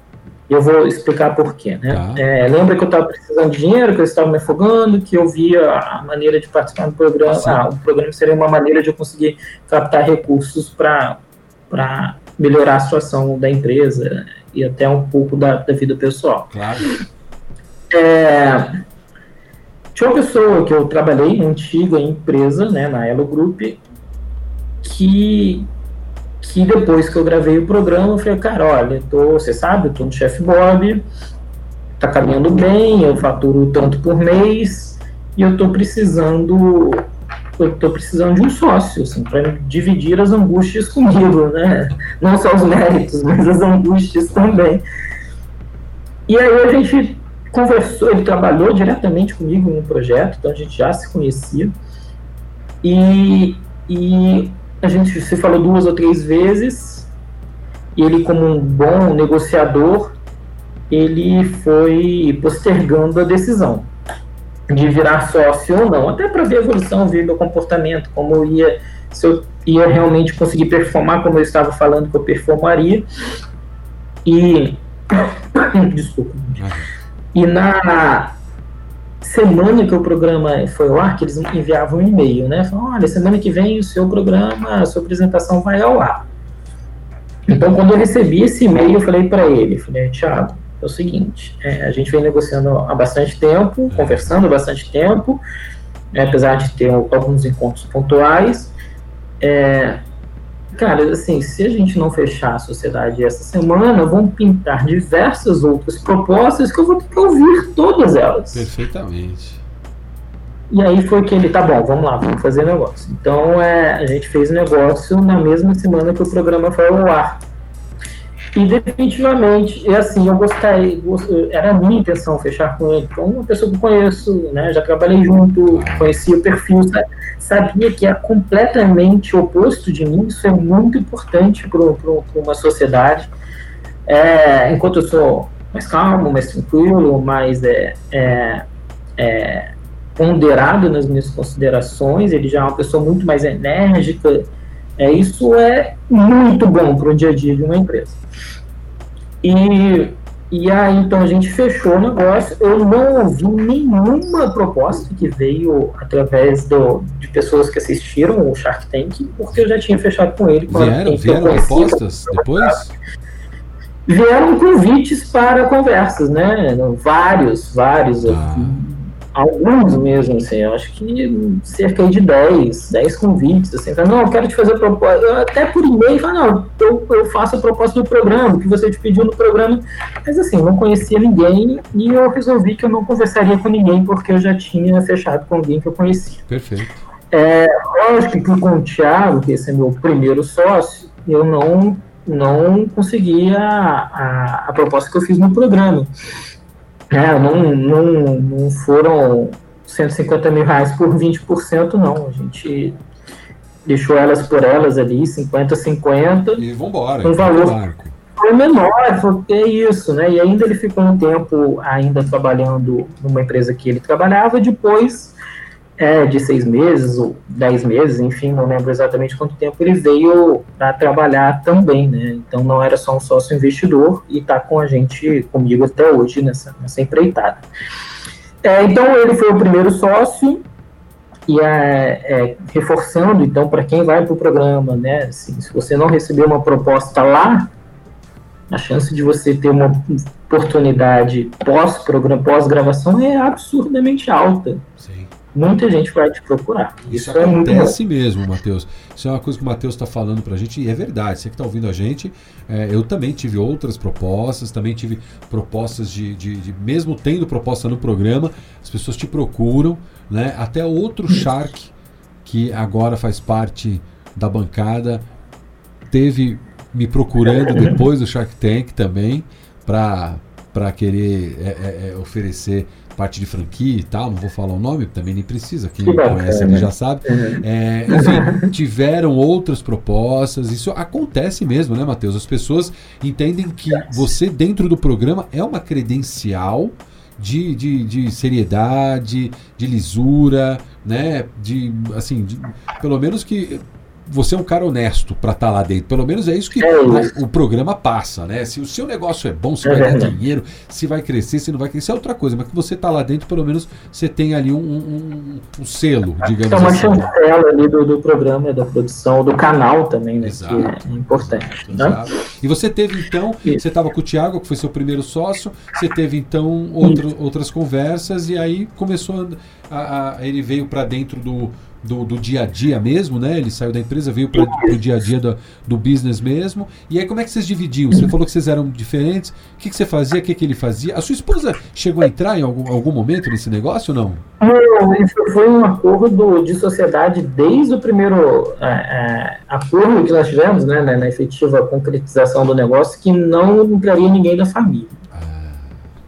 Eu vou explicar por quê. Né? Tá. É, lembra que eu estava precisando de dinheiro, que eu estava me afogando, que eu via a maneira de participar do programa. Ah, o programa seria uma maneira de eu conseguir captar recursos para melhorar a situação da empresa e até um pouco da, da vida pessoal. Claro. É, tinha uma pessoa que eu trabalhei, antiga empresa, né, na Elo Group, que que depois que eu gravei o programa, eu falei, cara, olha, tô, você sabe, eu tô no Chef Bob, tá caminhando bem, eu faturo tanto por mês, e eu tô precisando eu tô precisando de um sócio, assim, para dividir as angústias comigo, né? Não só os méritos, mas as angústias também. E aí a gente conversou, ele trabalhou diretamente comigo no projeto, então a gente já se conhecia. E, e a gente se falou duas ou três vezes, e ele, como um bom negociador, ele foi postergando a decisão de virar sócio ou não, até para ver a evolução, ver meu comportamento, como eu ia, se eu ia realmente conseguir performar como eu estava falando que eu performaria. E. Desculpa. E na, semana que o programa foi ao ar, que eles enviavam um e-mail, né? Falaram, olha, semana que vem o seu programa, a sua apresentação vai ao ar. Então, quando eu recebi esse e-mail, eu falei para ele, falei, Thiago, é o seguinte, é, a gente vem negociando há bastante tempo, conversando há bastante tempo, né, apesar de ter alguns encontros pontuais, é, Cara, assim, se a gente não fechar a sociedade essa semana, vão pintar diversas outras propostas que eu vou ter que ouvir todas elas. Perfeitamente. E aí foi que ele, tá bom, vamos lá, vamos fazer negócio. Então é, a gente fez negócio na mesma semana que o programa foi ao ar. E definitivamente, é assim, eu gostei, era a minha intenção fechar com ele. Então, uma pessoa que eu conheço, né, já trabalhei junto, conhecia o perfil, sabia que é completamente oposto de mim, isso é muito importante para uma sociedade. É, enquanto eu sou mais calmo, mais tranquilo, mais é, é, é, ponderado nas minhas considerações, ele já é uma pessoa muito mais enérgica, é, isso é muito bom para o dia a dia de uma empresa. E, e aí, então, a gente fechou o negócio. Eu não ouvi nenhuma proposta que veio através do, de pessoas que assistiram o Shark Tank, porque eu já tinha fechado com ele. Com vieram vieram propostas depois? Vieram convites para conversas, né? Vários, vários. Ah alguns mesmo, assim, eu acho que cerca de 10, 10 convites, assim, fala, não, eu quero te fazer proposta, até por e-mail, fala, não, eu, eu faço a proposta do programa, que você te pediu no programa, mas assim, não conhecia ninguém e eu resolvi que eu não conversaria com ninguém porque eu já tinha fechado com alguém que eu conhecia. Perfeito. É, lógico que com o Thiago, que esse é meu primeiro sócio, eu não, não consegui a, a, a proposta que eu fiz no programa. É, não, não, não foram 150 mil reais por 20%, não. A gente deixou elas por elas ali, 50, 50. E vambora. Um valor foi menor, foi, é isso, né? E ainda ele ficou um tempo ainda trabalhando numa empresa que ele trabalhava, depois é, de seis meses ou dez meses, enfim, não lembro exatamente quanto tempo ele veio para trabalhar também, né? Então não era só um sócio investidor e está com a gente, comigo até hoje nessa, nessa empreitada. É, então ele foi o primeiro sócio e é, é reforçando, então, para quem vai para o programa, né? Assim, se você não recebeu uma proposta lá, a chance de você ter uma oportunidade pós-programa, pós-gravação é absurdamente alta. Sim muita gente vai te procurar. Isso, Isso acontece é mesmo, Matheus. Isso é uma coisa que o Matheus está falando para a gente e é verdade. Você que está ouvindo a gente, é, eu também tive outras propostas, também tive propostas de, de, de, mesmo tendo proposta no programa, as pessoas te procuram, né? Até outro Shark que agora faz parte da bancada teve me procurando depois do Shark Tank também para para querer é, é, é, oferecer parte de franquia e tal, não vou falar o nome, também nem precisa, quem conhece ele já sabe. É, enfim, tiveram outras propostas, isso acontece mesmo, né, Matheus? As pessoas entendem que você, dentro do programa, é uma credencial de, de, de seriedade, de lisura, né? De, assim, de, pelo menos que você é um cara honesto para estar tá lá dentro. Pelo menos é isso que é isso. o programa passa, né? Se o seu negócio é bom, se é vai ganhar dinheiro, se vai crescer, se não vai crescer, é outra coisa. Mas que você está lá dentro, pelo menos você tem ali um, um, um selo, digamos é uma assim. chancela ali do, do programa, da produção, do canal também, né? Exato. Que é importante. Né? E você teve então, isso. você estava com o Thiago, que foi seu primeiro sócio, você teve então outro, outras conversas e aí começou a, a, a ele veio para dentro do do, do, dia a dia mesmo, né? Ele saiu da empresa, veio para o dia a dia do, do, business mesmo. E aí, como é que vocês dividiam? Você falou que vocês eram diferentes. O que, que você fazia? O que, que ele fazia? A sua esposa chegou a entrar em algum, algum momento nesse negócio ou não? Não, isso foi um acordo de sociedade desde o primeiro é, é, acordo que nós tivemos, né, na efetiva concretização do negócio, que não entraria ninguém da família.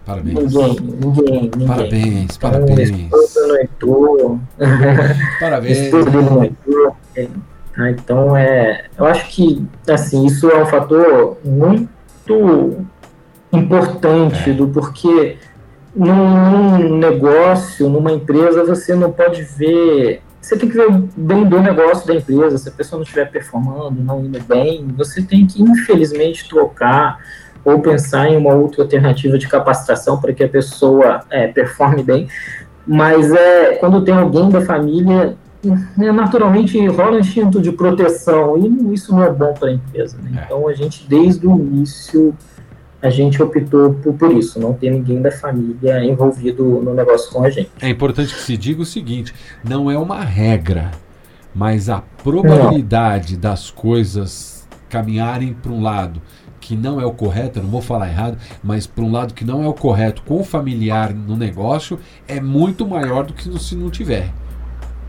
Parabéns. Ninguém, ninguém, ninguém. Parabéns, parabéns. Entrou. Parabéns. Entrou. Ah, então, é, eu acho que assim, isso é um fator muito importante é. do porque num negócio, numa empresa, você não pode ver. Você tem que ver bem do negócio da empresa. Se a pessoa não estiver performando, não indo bem, você tem que, infelizmente, trocar ou pensar em uma outra alternativa de capacitação para que a pessoa é, performe bem. Mas é, quando tem alguém da família, é, naturalmente rola um instinto de proteção e isso não é bom para a empresa. Né? É. Então a gente, desde o início, a gente optou por, por, isso, não ter ninguém da família envolvido no negócio com a gente. É importante que se diga o seguinte: não é uma regra, mas a probabilidade não. das coisas caminharem para um lado que não é o correto, eu não vou falar errado, mas por um lado que não é o correto com o familiar no negócio é muito maior do que se não tiver.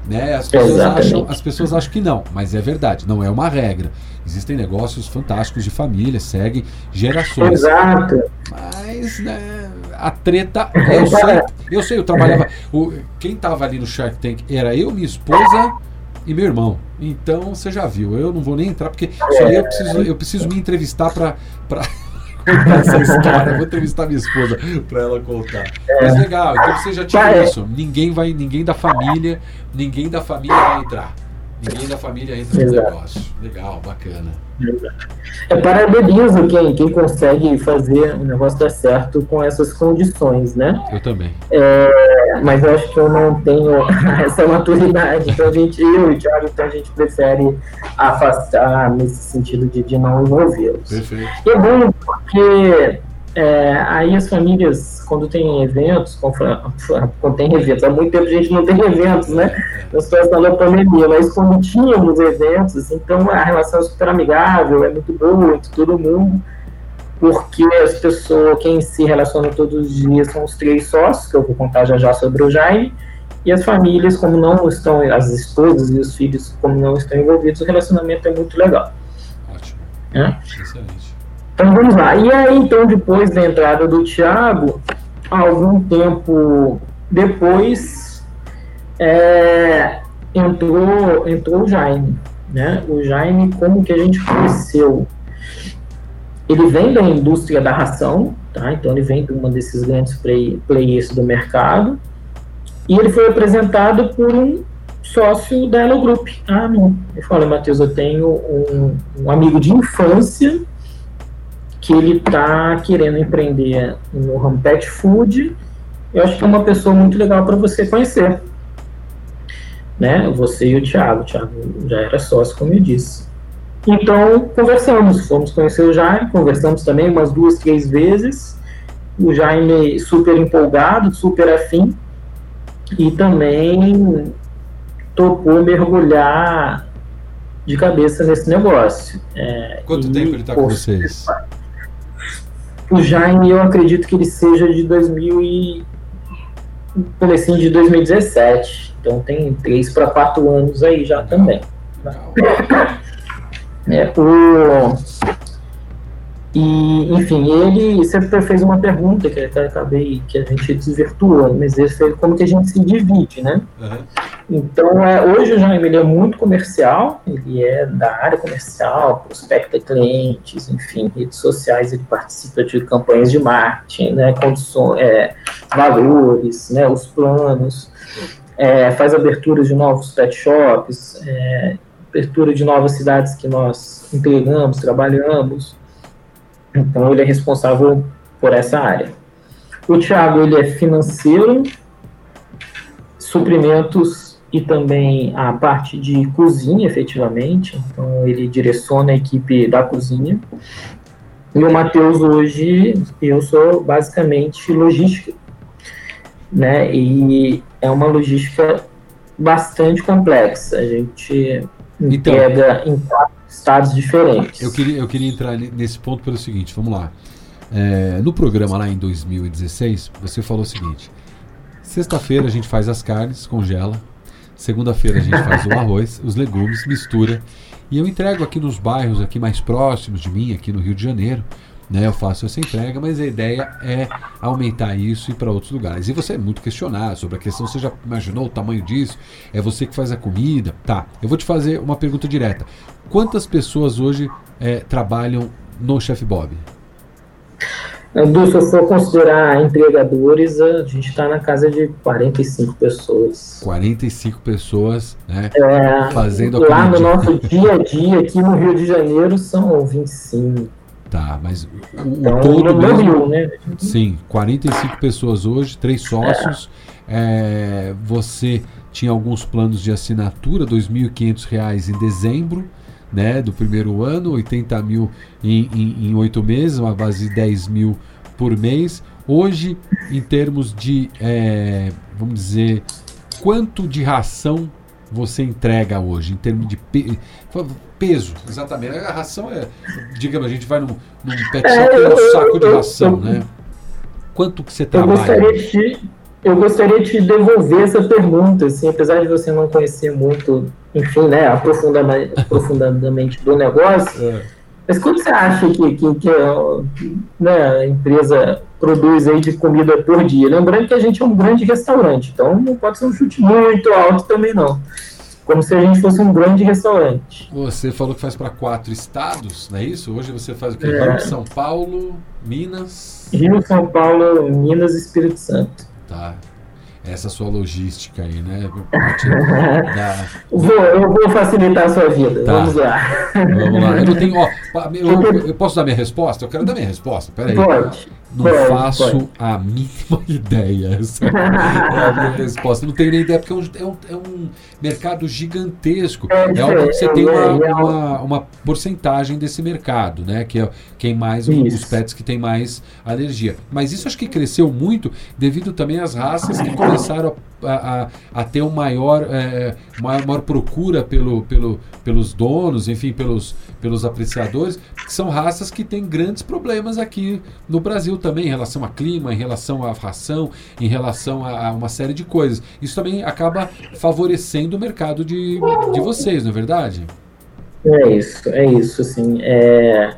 Né? As, pessoas acham, as pessoas acham que não, mas é verdade, não é uma regra. Existem negócios fantásticos de família, seguem gerações. Exato. Mas né, a treta, eu sei, eu sei, eu trabalhava. O, quem estava ali no Shark Tank era eu, minha esposa e meu irmão. Então você já viu, eu não vou nem entrar, porque só eu preciso, eu preciso me entrevistar para contar essa história. Vou entrevistar minha esposa para ela contar. Mas legal, então você já tinha isso. Ninguém vai, ninguém da família, ninguém da família vai entrar. Ninguém da família entra no negócio. Legal, bacana. É parabenizo quem, quem consegue fazer o negócio dar certo com essas condições, né? Eu também. É, mas eu acho que eu não tenho essa maturidade. Então a gente, eu e o Thiago, então a gente prefere afastar nesse sentido de, de não envolvê-los. Perfeito. E é bom porque é, aí as famílias, quando tem eventos, quando tem eventos, há muito tempo a gente não tem eventos, né? Na situação da pandemia, mas quando tínhamos eventos, então a relação é super amigável, é muito boa entre todo mundo, porque as pessoas, quem se relaciona todos os dias são os três sócios, que eu vou contar já já sobre o Jaime, e as famílias, como não estão, as esposas e os filhos, como não estão envolvidos, o relacionamento é muito legal. Ótimo. É? Excelente. Então vamos lá. E aí, então, depois da entrada do Thiago, algum tempo depois, é, entrou, entrou o Jaime. Né? O Jaime, como que a gente conheceu? Ele vem da indústria da ração, tá? então ele vem de uma desses grandes play, players do mercado, e ele foi apresentado por um sócio da Elo Group. Ah, não. Ele falou, Matheus, eu tenho um, um amigo de infância que ele está querendo empreender no ramo pet food. Eu acho que é uma pessoa muito legal para você conhecer. Né? Você e o Thiago. O Thiago já era sócio, como eu disse. Então, conversamos. Fomos conhecer o Jaime, conversamos também umas duas, três vezes. O Jaime super empolgado, super afim. e também topou mergulhar de cabeça nesse negócio. É, Quanto tempo ele está com vocês? O Jaime, eu acredito que ele seja de 2000 e comecinho de 2017. Então tem três para quatro anos aí já também. É, o, e, enfim, ele sempre fez uma pergunta que eu acabei que a gente desvirtuou, mas ele foi como que a gente se divide, né? Uhum. Então, é, hoje o Jaime ele é muito comercial, ele é da área comercial, prospecta clientes, enfim, redes sociais, ele participa de campanhas de marketing, né, condições, é, valores, né, os planos, é, faz aberturas de novos pet shops, é, abertura de novas cidades que nós entregamos, trabalhamos, então ele é responsável por essa área. O Thiago ele é financeiro, suprimentos e também a parte de cozinha, efetivamente. Então ele direciona a equipe da cozinha. E o Matheus hoje eu sou basicamente logística, né? E é uma logística bastante complexa. A gente então, entrega em quatro estados diferentes. Eu queria, eu queria entrar nesse ponto pelo seguinte, vamos lá. É, no programa lá em 2016, você falou o seguinte: sexta-feira a gente faz as carnes, congela. Segunda-feira a gente faz o arroz, os legumes, mistura. E eu entrego aqui nos bairros aqui mais próximos de mim, aqui no Rio de Janeiro. Né, eu faço essa entrega, mas a ideia é aumentar isso e para outros lugares. E você é muito questionado sobre a questão, você já imaginou o tamanho disso? É você que faz a comida? Tá, eu vou te fazer uma pergunta direta. Quantas pessoas hoje é, trabalham no Chef Bob? Se eu for considerar entregadores, a gente está na casa de 45 pessoas. 45 pessoas, né? É, fazendo a Lá no nosso dia a dia, aqui no Rio de Janeiro, são 25. Tá, mas o, então, todo mesmo, Rio, né? Sim, 45 pessoas hoje, três sócios. É. É, você tinha alguns planos de assinatura, R$ 2.500 em dezembro né, do primeiro ano, 80 mil em oito meses, uma base de 10 mil por mês. Hoje, em termos de, é, vamos dizer, quanto de ração você entrega hoje, em termos de pe peso, exatamente. A ração é, digamos, a gente vai num, num pet shop e é um saco de ração, né? Quanto que você trabalha? Eu gostaria de, eu gostaria de devolver essa pergunta, assim, apesar de você não conhecer muito enfim, né, aprofundadamente, aprofundadamente do negócio. É. Mas quanto você acha que, que, que né, a empresa produz aí de comida por dia? Lembrando que a gente é um grande restaurante, então não pode ser um chute muito alto também não. Como se a gente fosse um grande restaurante. Você falou que faz para quatro estados, não é isso? Hoje você faz o que? É. Rio, São Paulo, Minas. Rio, São Paulo, Minas e Espírito Santo. Tá essa sua logística aí, né? Da... Vou, eu vou facilitar a sua vida. Tá. Vamos lá. Vamos lá. Eu não tenho. Ó, eu, eu, posso dar minha resposta? Eu quero dar minha resposta. Peraí. Pode. Não pode, faço pode. a mínima ideia. Essa é a minha resposta. Não tenho nem ideia, porque é um, é um, é um mercado gigantesco. É, é que você tem uma, uma, uma, porcentagem desse mercado, né? Que é quem mais, isso. os pets que tem mais alergia. Mas isso acho que cresceu muito devido também às raças que começaram a, a, a ter uma maior, é, maior, maior, procura pelo, pelo, pelos donos, enfim, pelos, pelos apreciadores, que são raças que têm grandes problemas aqui no Brasil também, em relação a clima, em relação à ração, em relação a, a uma série de coisas. Isso também acaba favorecendo o mercado de, de vocês, não é verdade? É isso, é isso, assim. É...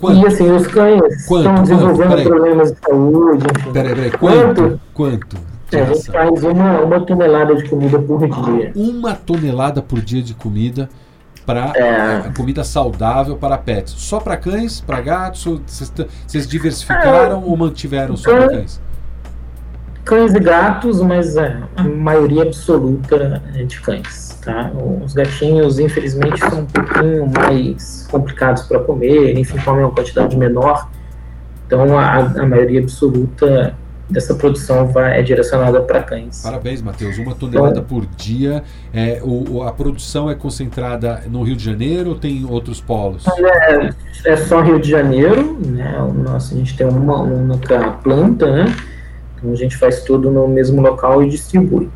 Quanto? E assim, os cães quanto? estão desenvolvendo quanto? problemas de saúde. Peraí, peraí, quanto? Quanto? É, a gente faz uma, uma tonelada de comida por dia. Uma tonelada por dia de comida para é. comida saudável para pets. Só para cães, para gatos? Vocês diversificaram é, ou mantiveram só para cães? Cães e gatos, mas é, a maioria absoluta é de cães. Tá? Os gatinhos, infelizmente, são um pouquinho mais complicados para comer, enfim, comem uma quantidade menor. Então, a, a maioria absoluta dessa produção vai, é direcionada para cães. Parabéns, Matheus. Uma tonelada então, por dia. É, o, a produção é concentrada no Rio de Janeiro ou tem outros polos? É, é só Rio de Janeiro. Né? O nosso, a gente tem uma única planta, né? Então a gente faz tudo no mesmo local e distribui.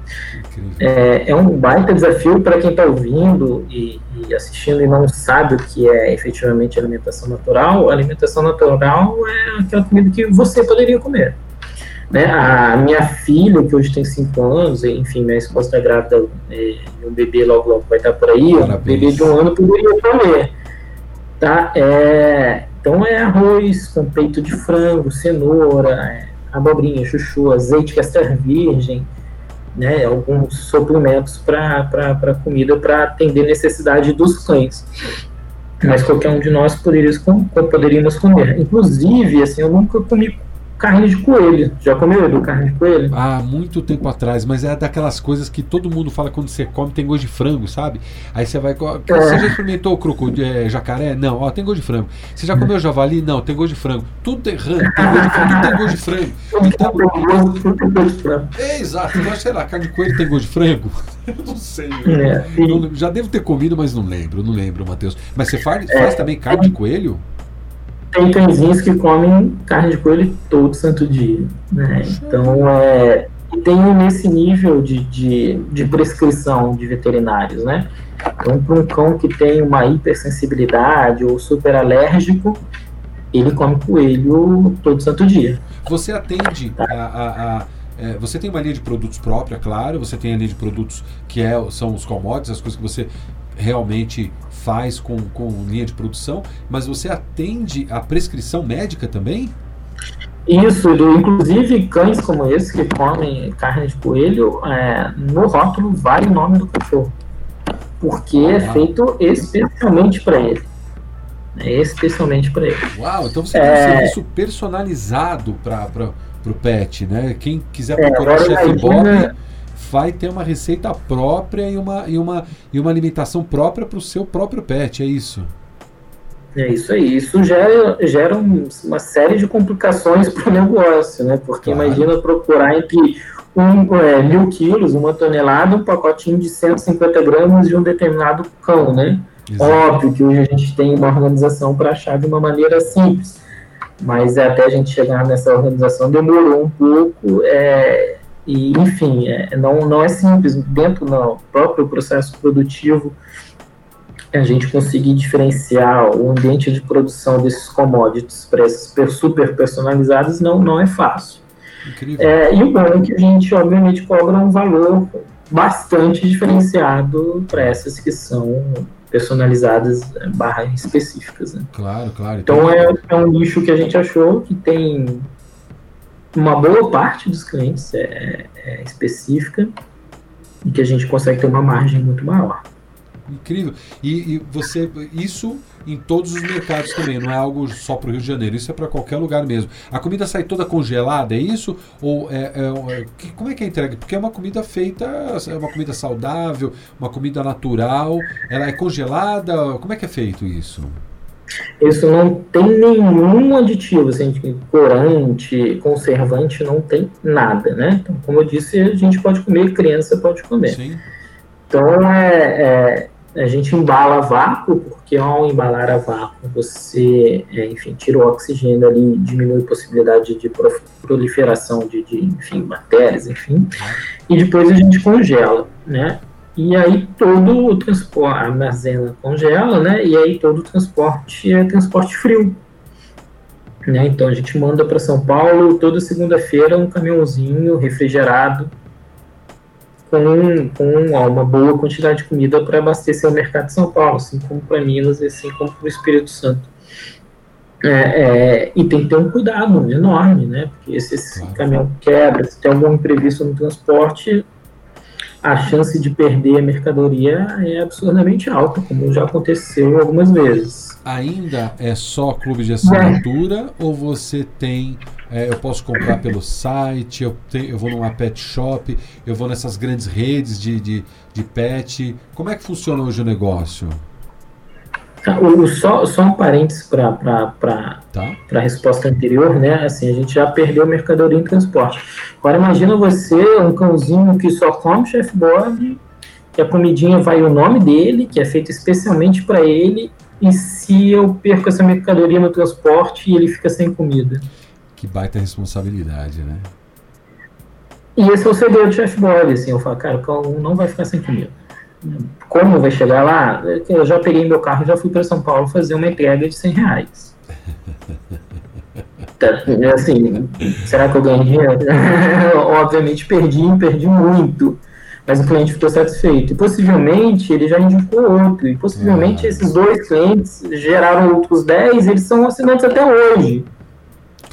É, é, um baita desafio para quem está ouvindo e, e, assistindo e não sabe o que é efetivamente alimentação natural. A alimentação natural é aquela comida que você poderia comer. Né? A minha filha, que hoje tem 5 anos, enfim, minha esposa está grávida é, um bebê logo, logo vai estar tá por aí, Parabéns. um bebê de um ano poderia comer. Tá? É, então é arroz com peito de frango, cenoura, é, abobrinha, chuchu, azeite castor virgem, né, alguns suplementos para comida para atender necessidade dos cães. Mas qualquer um de nós poderíamos, poderíamos comer. Inclusive, assim, eu nunca comi carne de coelho. Já comeu, Edu, carne de coelho? Ah, muito tempo atrás, mas é daquelas coisas que todo mundo fala quando você come, tem gosto de frango, sabe? Aí você vai. É. Você já experimentou o crocodilo, é, jacaré? Não, ó, tem gosto de frango. Você já comeu javali? Não, tem gosto de frango. Tudo tem, tem gosto de frango, tudo tem gosto de frango. Então, é, exato, então, sei lá, carne de coelho tem gosto de frango? Eu não sei. É, não, já devo ter comido, mas não lembro, não lembro, Matheus. Mas você faz, faz também carne de coelho? Tem cãezinhos que comem carne de coelho todo santo dia. Né? Então, é, tem nesse nível de, de, de prescrição de veterinários. Né? Então, para um cão que tem uma hipersensibilidade ou super alérgico, ele come coelho todo santo dia. Você atende tá. a, a, a é, você tem uma linha de produtos própria, claro, você tem a linha de produtos que é, são os commodities, as coisas que você realmente faz com, com linha de produção, mas você atende a prescrição médica também? Isso, inclusive cães como esse que comem carne de coelho, é, no rótulo vai o nome do cachorro, porque ah, é feito especialmente para ele. É especialmente para ele. Uau, então você é... tem um serviço personalizado para o pet, né? Quem quiser é, procurar é, Chef Bob vai ter uma receita própria e uma, e uma, e uma alimentação própria para o seu próprio pet, é isso? É isso aí. Isso gera, gera uma série de complicações para o negócio, né? Porque claro. imagina procurar entre um, é, mil quilos, uma tonelada, um pacotinho de 150 gramas de um determinado cão, né? Exato. Óbvio que hoje a gente tem uma organização para achar de uma maneira simples, mas até a gente chegar nessa organização demorou um pouco. É, e, enfim, é, não, não é simples. Dentro do próprio processo produtivo, a gente conseguir diferenciar o ambiente de produção desses commodities para esses super personalizados não, não é fácil. É, e o bom é que a gente, obviamente, cobra um valor bastante diferenciado para essas que são personalizadas é, barra específicas. Né? Claro, claro. Então é, é um nicho que a gente achou que tem uma boa parte dos clientes é, é específica e que a gente consegue ter uma margem muito maior. Incrível. E, e, você, isso em todos os mercados também, não é algo só para o Rio de Janeiro, isso é para qualquer lugar mesmo. A comida sai toda congelada, é isso? Ou é, é, é que, como é que é entrega? Porque é uma comida feita, é uma comida saudável, uma comida natural, ela é congelada, como é que é feito isso? Isso não tem nenhum aditivo, assim, corante, conservante, não tem nada, né? Então, como eu disse, a gente pode comer, criança pode comer. Sim. Então, é, é, a gente embala a vácuo, porque ao embalar a vácuo, você, é, enfim, tira o oxigênio ali, diminui a possibilidade de proliferação de, de enfim, bactérias, enfim, e depois a gente congela, né? E aí todo o transporte, armazena, congela, né? E aí todo o transporte é transporte frio. Né? Então a gente manda para São Paulo toda segunda-feira um caminhãozinho refrigerado com, com ó, uma boa quantidade de comida para abastecer o mercado de São Paulo, assim como para Minas e assim como para o Espírito Santo. É, é, e tem que ter um cuidado enorme, né? Porque se esse caminhão quebra, se tem algum imprevisto no transporte, a chance de perder a mercadoria é absurdamente alta, como já aconteceu algumas vezes. Ainda é só clube de assinatura é. ou você tem. É, eu posso comprar pelo site, eu, eu vou numa pet shop, eu vou nessas grandes redes de, de, de pet. Como é que funciona hoje o negócio? Tá, o, só, só um parênteses para tá. a resposta anterior, né? Assim, a gente já perdeu mercadoria em transporte. Agora imagina você, um cãozinho que só come chefboard, que a comidinha vai o nome dele, que é feito especialmente para ele, e se eu perco essa mercadoria no transporte e ele fica sem comida. Que baita responsabilidade, né? E esse é o segredo do Chef Boy, assim, eu falo, cara, o cão não vai ficar sem comida. Como vai chegar lá? Eu já peguei meu carro e já fui para São Paulo fazer uma entrega de 100 reais. Tá, assim, será que eu ganhei dinheiro? Obviamente perdi, perdi muito. Mas o cliente ficou satisfeito. E possivelmente ele já indicou outro. E possivelmente ah, esses dois clientes geraram outros 10, eles são assinantes até hoje.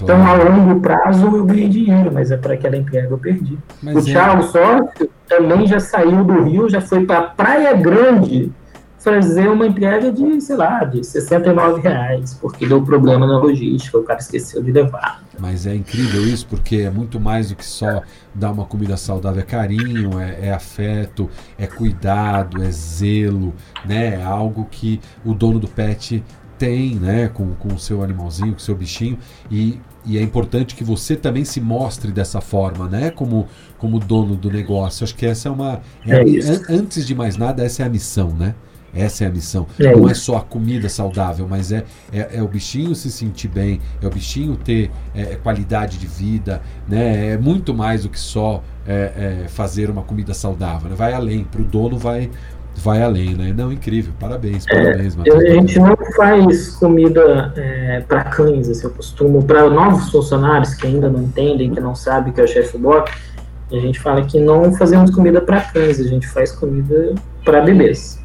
Então, a longo prazo, eu ganhei dinheiro, mas é para aquela entrega eu perdi. Mas o é... Thiago Sócio também já saiu do Rio, já foi para Praia Grande fazer uma entrega de, sei lá, de 69 reais, porque deu problema na logística, o cara esqueceu de levar. Mas é incrível isso, porque é muito mais do que só dar uma comida saudável, é carinho, é, é afeto, é cuidado, é zelo, né? É algo que o dono do pet tem, né, com, com o seu animalzinho, com o seu bichinho, e, e é importante que você também se mostre dessa forma, né, como, como dono do negócio. Acho que essa é uma. É, é an, antes de mais nada, essa é a missão, né? Essa é a missão. É Não é só a comida saudável, mas é, é, é, o bichinho se sentir bem, é o bichinho ter é, qualidade de vida, né? É muito mais do que só é, é, fazer uma comida saudável. Né? Vai além, para o dono vai, vai além, né? Não, incrível, parabéns, é, parabéns, é, A gente não faz comida é, para cães, assim, eu costumo, para novos funcionários que ainda não entendem, que não sabem que é o chefe box, a gente fala que não fazemos comida para cães, a gente faz comida para bebês,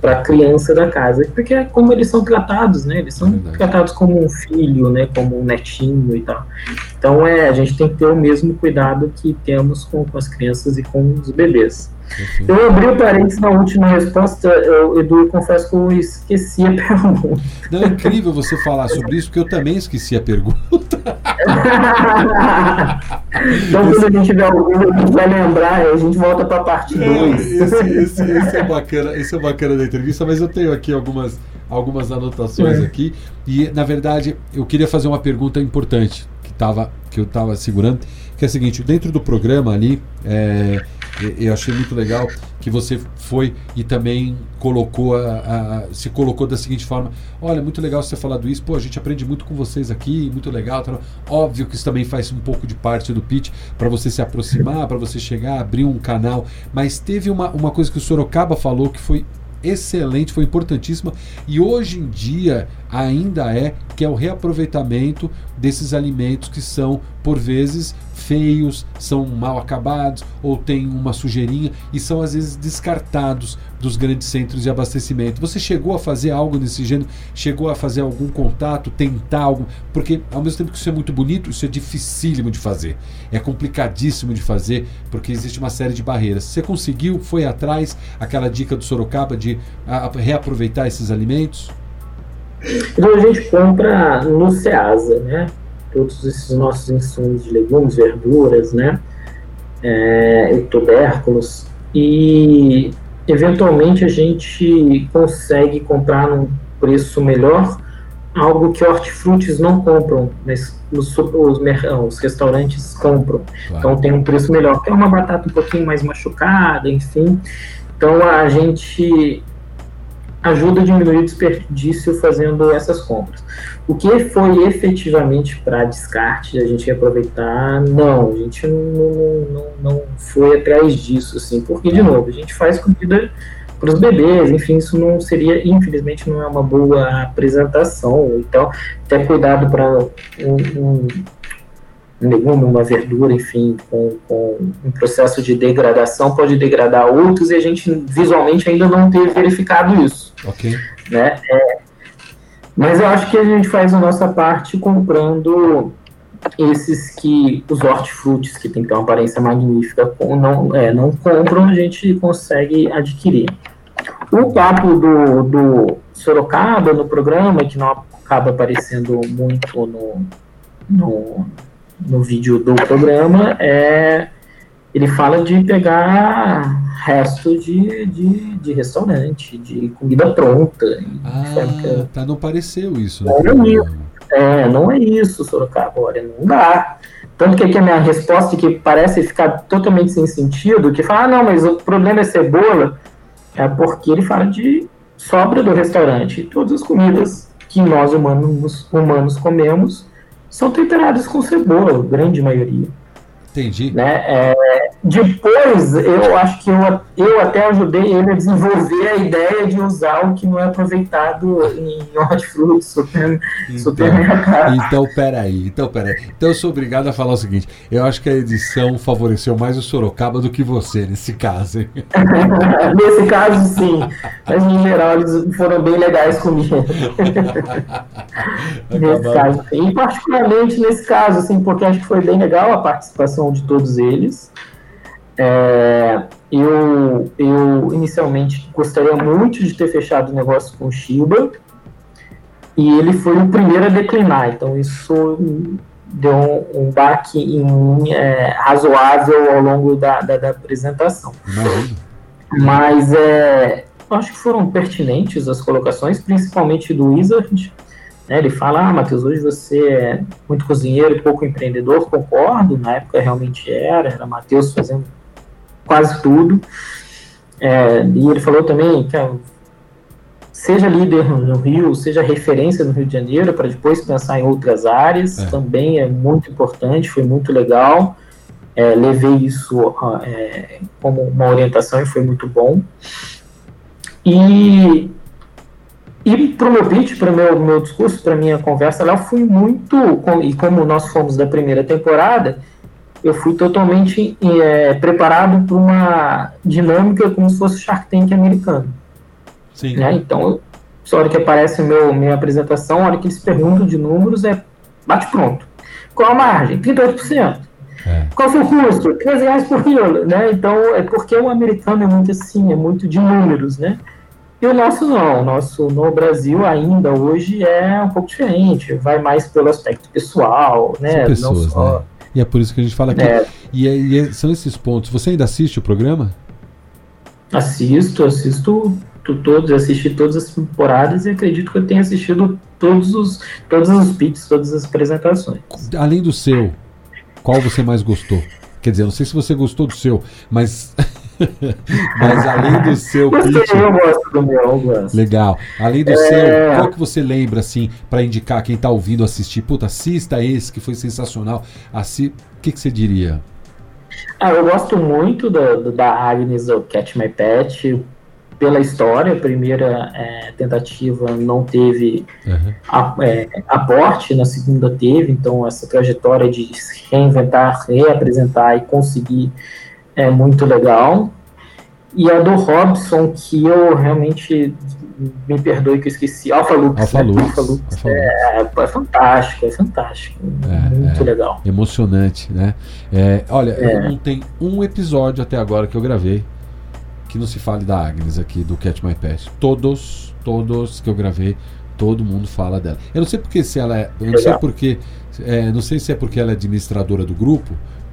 para criança da casa, porque é como eles são tratados, né? Eles são Verdade. tratados como um filho, né? Como um netinho e tal. Então é, a gente tem que ter o mesmo cuidado que temos com, com as crianças e com os bebês. Eu abri o parênteses na última resposta, eu, Edu, confesso que eu esqueci a pergunta. Não, é incrível você falar sobre isso, porque eu também esqueci a pergunta. então, quando a gente tiver algum, a gente vai lembrar, a gente volta para a parte 2. Esse, esse, esse, é bacana, esse é bacana da entrevista, mas eu tenho aqui algumas, algumas anotações é. aqui. E, na verdade, eu queria fazer uma pergunta importante que, tava, eu estava segurando, que é a seguinte, dentro do programa ali, é, eu achei muito legal que você foi e também colocou a, a, se colocou da seguinte forma: olha, muito legal você falado isso, pô, a gente aprende muito com vocês aqui, muito legal. Tá? Óbvio que isso também faz um pouco de parte do pitch para você se aproximar, para você chegar, abrir um canal. Mas teve uma, uma coisa que o Sorocaba falou que foi excelente, foi importantíssima. E hoje em dia ainda é que é o reaproveitamento desses alimentos que são por vezes feios, são mal acabados ou tem uma sujeirinha e são às vezes descartados dos grandes centros de abastecimento. Você chegou a fazer algo nesse gênero? Chegou a fazer algum contato, tentar algo? Porque ao mesmo tempo que isso é muito bonito, isso é dificílimo de fazer. É complicadíssimo de fazer porque existe uma série de barreiras. Você conseguiu, foi atrás, aquela dica do Sorocaba de a, reaproveitar esses alimentos? Então a gente compra no Ceasa, né? Todos esses nossos insumos de legumes, verduras, né, é, tubérculos, e eventualmente a gente consegue comprar num preço melhor algo que hortifrutis não compram, mas os, os, os restaurantes compram. Claro. Então tem um preço melhor, que é uma batata um pouquinho mais machucada, enfim. Então a gente ajuda a diminuir o desperdício fazendo essas compras. O que foi efetivamente para descarte, a gente aproveitar, não, a gente não, não, não foi atrás disso, assim, porque, de novo, a gente faz comida para os bebês, enfim, isso não seria, infelizmente, não é uma boa apresentação, então, ter cuidado para um um legume, uma verdura, enfim, com, com, um processo de degradação, pode degradar outros e a gente visualmente ainda não teve verificado isso. Ok. Né? É, mas eu acho que a gente faz a nossa parte comprando esses que, os hortifrutis, que tem que ter uma aparência magnífica, não, é, não compram, a gente consegue adquirir. O papo do, do Sorocaba no programa, que não acaba aparecendo muito no, no no vídeo do programa é ele fala de pegar resto de, de, de restaurante, de comida pronta. Ah, tá, não pareceu isso. Não é isso. É, não é isso, Sorocaba, olha, não dá. Tanto que aqui a minha resposta, que parece ficar totalmente sem sentido, que fala, ah, não, mas o problema é cebola, é porque ele fala de sobra do restaurante. Todas as comidas que nós humanos, humanos comemos são temperadas com cebola, grande maioria. Entendi. Né? É, depois, eu acho que eu, eu até ajudei ele a desenvolver a ideia de usar o que não é aproveitado em hortifruti, super, então, supermercado. Então, peraí, então, peraí. Então, eu sou obrigado a falar o seguinte: eu acho que a edição favoreceu mais o Sorocaba do que você nesse caso, hein? nesse caso, sim. Mas, em geral, eles foram bem legais comigo. nesse caso. E, particularmente nesse caso, assim, porque acho que foi bem legal a participação de todos eles. É, eu, eu inicialmente gostaria muito de ter fechado o negócio com o Shiba e ele foi o primeiro a declinar, então isso deu um, um baque em, é, razoável ao longo da, da, da apresentação. Mas é, acho que foram pertinentes as colocações, principalmente do Wizard. Né, ele fala, ah, Matheus, hoje você é muito cozinheiro, pouco empreendedor, concordo, na época realmente era, era Matheus fazendo quase tudo. É, e ele falou também que seja líder no Rio, seja referência no Rio de Janeiro, para depois pensar em outras áreas, é. também é muito importante, foi muito legal. É, levei isso é, como uma orientação e foi muito bom. E, e para o meu pitch, para o meu, meu discurso, para minha conversa lá, eu fui muito, e como nós fomos da primeira temporada, eu fui totalmente é, preparado para uma dinâmica como se fosse Shark Tank americano. Sim. Né? Então, a hora que aparece meu, minha apresentação, a hora que eles perguntam de números, é bate pronto. Qual a margem? 38%. É. Qual foi o custo? 13 reais por quilo, né? Então, é porque o americano é muito assim, é muito de números, né? E o nosso não, o nosso no Brasil ainda hoje é um pouco diferente, vai mais pelo aspecto pessoal, né? São pessoas, só... né? E é por isso que a gente fala aqui. É. E, é, e é, são esses pontos. Você ainda assiste o programa? Assisto, assisto todos, assisti todas as temporadas e acredito que eu tenha assistido todos os, todos os pitches, todas as apresentações. Além do seu, qual você mais gostou? Quer dizer, não sei se você gostou do seu, mas Mas além do seu pitch, eu gosto do meu, eu gosto. Legal. Além do é... seu, qual que você lembra assim para indicar quem tá ouvindo assistir? Puta, assista esse que foi sensacional. Assi... O que, que você diria? Ah, eu gosto muito do, do, da Agnes, o Catch My Pet, pela história. A primeira é, tentativa não teve uhum. a, é, aporte, na segunda teve. Então, essa trajetória de reinventar, reapresentar e conseguir é muito legal. E a do Robson, que eu realmente me perdoe que eu esqueci, Alpha Lux. Alpha né? Lux, Alpha Lux. Alpha é, Lux. É, é, fantástico, é fantástico. É, muito é, legal. Emocionante, né? É, olha, é. não tem um episódio até agora que eu gravei que não se fale da Agnes aqui, do Catch My Pet. Todos, todos que eu gravei, todo mundo fala dela. Eu não sei porque se ela é. Eu não sei porque. não sei se é porque ela é administradora do grupo,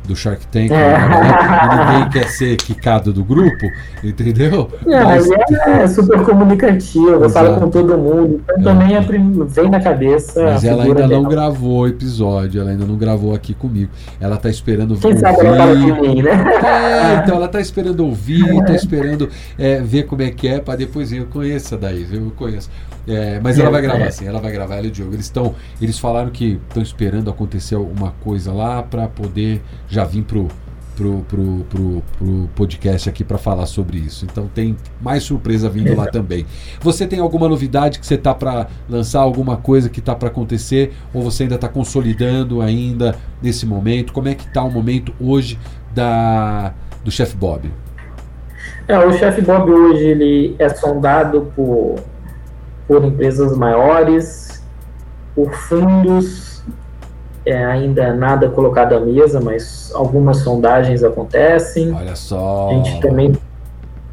do Shark Tank, é. né? ninguém quer ser quicado do grupo, entendeu? É, mas, é super comunicativa, fala com todo mundo, então é. também é, vem na cabeça. Mas ela ainda não gravou o episódio, ela ainda não gravou aqui comigo. Ela tá esperando Quem ouvir. Sabe ela fala de mim, né? É, então ela tá esperando ouvir, tá esperando é, ver como é que é, para depois eu conheço daí, eu conheço. É, mas ela vai gravar é. sim, ela vai gravar, ela e o Diogo. Eles estão. Eles falaram que estão esperando acontecer alguma coisa lá para poder já vir pro, pro, pro, pro, pro podcast aqui para falar sobre isso. Então tem mais surpresa vindo lá também. Você tem alguma novidade que você tá para lançar, alguma coisa que tá para acontecer, ou você ainda está consolidando ainda nesse momento? Como é que tá o momento hoje da do Chef Bob? É, o Chef Bob hoje ele é sondado por por empresas maiores, por fundos, é, ainda nada colocado à mesa, mas algumas sondagens acontecem. Olha só. A gente também.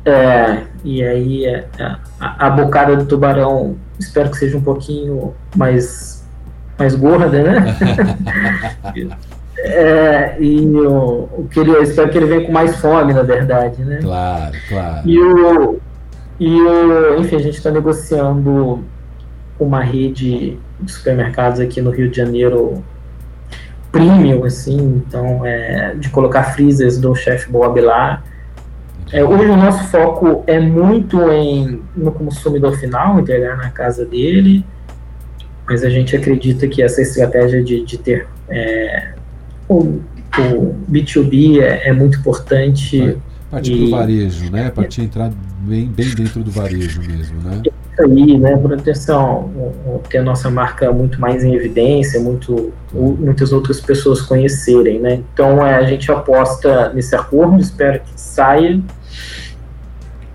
É, e aí é, a, a bocada do tubarão espero que seja um pouquinho mais, mais gorda, né? É, e o, o que ele, eu espero que ele venha com mais fome, na verdade, né? Claro, claro. E o, e, enfim, a gente está negociando uma rede de supermercados aqui no Rio de Janeiro premium, assim, então, é, de colocar freezers do Chef Bob lá. É, hoje o nosso foco é muito em, no consumidor final, entregar na casa dele, mas a gente acredita que essa estratégia de, de ter é, um, o B2B é, é muito importante. Partir e... do varejo, né? Partir entrar bem, bem dentro do varejo mesmo, né? Isso aí, né? Por atenção, ter a nossa marca muito mais em evidência, muito, muitas outras pessoas conhecerem, né? Então é, a gente aposta nesse acordo, espero que saia.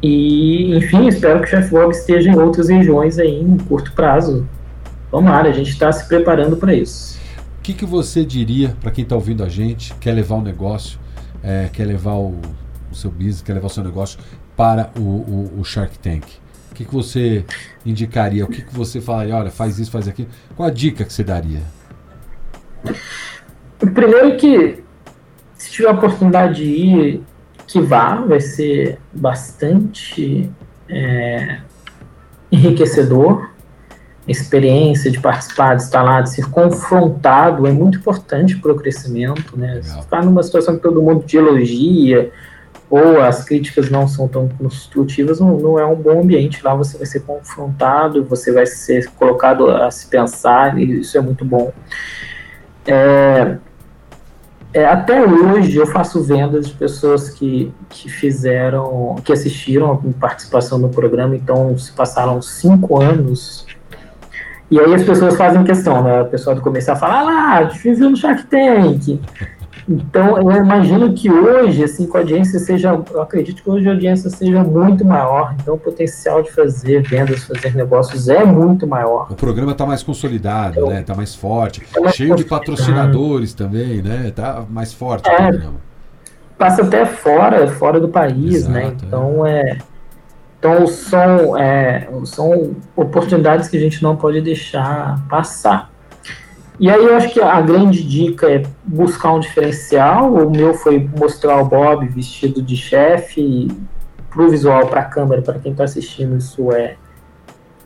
E, enfim, espero que o Chef Bob esteja em outras regiões aí em curto prazo. Tomara, a gente está se preparando para isso. O que, que você diria para quem está ouvindo a gente, quer levar o negócio, é, quer levar o, o, seu business, quer levar o seu negócio para o, o, o Shark Tank? O que, que você indicaria? O que, que você falaria? Olha, faz isso, faz aquilo. Qual a dica que você daria? Primeiro que se tiver a oportunidade de ir, que vá, vai ser bastante é, enriquecedor experiência de participar, de estar lá, de ser confrontado é muito importante para o crescimento, né? Ficar numa situação que todo mundo te elogia ou as críticas não são tão construtivas, não, não, é um bom ambiente. Lá você vai ser confrontado, você vai ser colocado a se pensar, e isso é muito bom. É, é, até hoje eu faço vendas de pessoas que, que fizeram, que assistiram a participação no programa, então se passaram cinco anos e aí as pessoas fazem questão, né? O pessoal do comercial fala, ah lá, viu no Shark Tank. Então, eu imagino que hoje, assim, com a audiência seja, eu acredito que hoje a audiência seja muito maior, então o potencial de fazer vendas, fazer negócios é muito maior. O programa está mais consolidado, então, né? Está mais forte, tá mais cheio de patrocinadores também, né? Está mais forte é, o programa. Passa até fora, fora do país, né? Exato, né? Então, é, é então são, é, são oportunidades que a gente não pode deixar passar. E aí eu acho que a grande dica é buscar um diferencial. O meu foi mostrar o Bob vestido de chefe para o visual, para a câmera, para quem está assistindo, isso é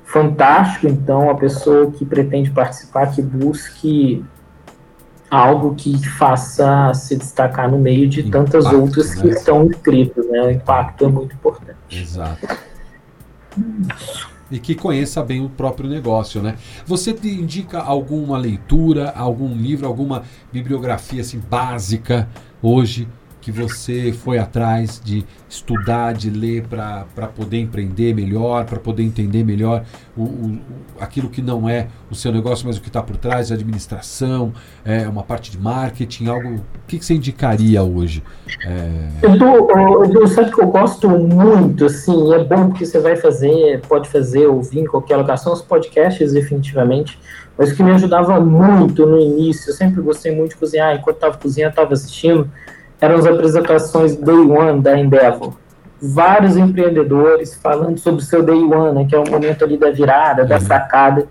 fantástico. Então a pessoa que pretende participar, que busque algo que faça se destacar no meio de impacto, tantas outras né? que estão inscritas, né? O impacto é muito importante. Exato. E que conheça bem o próprio negócio, né? Você indica alguma leitura, algum livro, alguma bibliografia assim básica hoje que você foi atrás de estudar, de ler para poder empreender melhor, para poder entender melhor o, o, aquilo que não é o seu negócio, mas o que está por trás, administração, é, uma parte de marketing, algo. O que, que você indicaria hoje? É... Eu, sabe que eu gosto muito, assim, é bom porque você vai fazer, pode fazer, ouvir em qualquer locação, os podcasts, definitivamente. Mas o que me ajudava muito no início, eu sempre gostei muito de cozinhar, enquanto estava cozinhando, estava assistindo eram as apresentações Day One da Endeavor. Vários empreendedores falando sobre o seu Day One, né, que é o momento ali da virada, da uhum. sacada.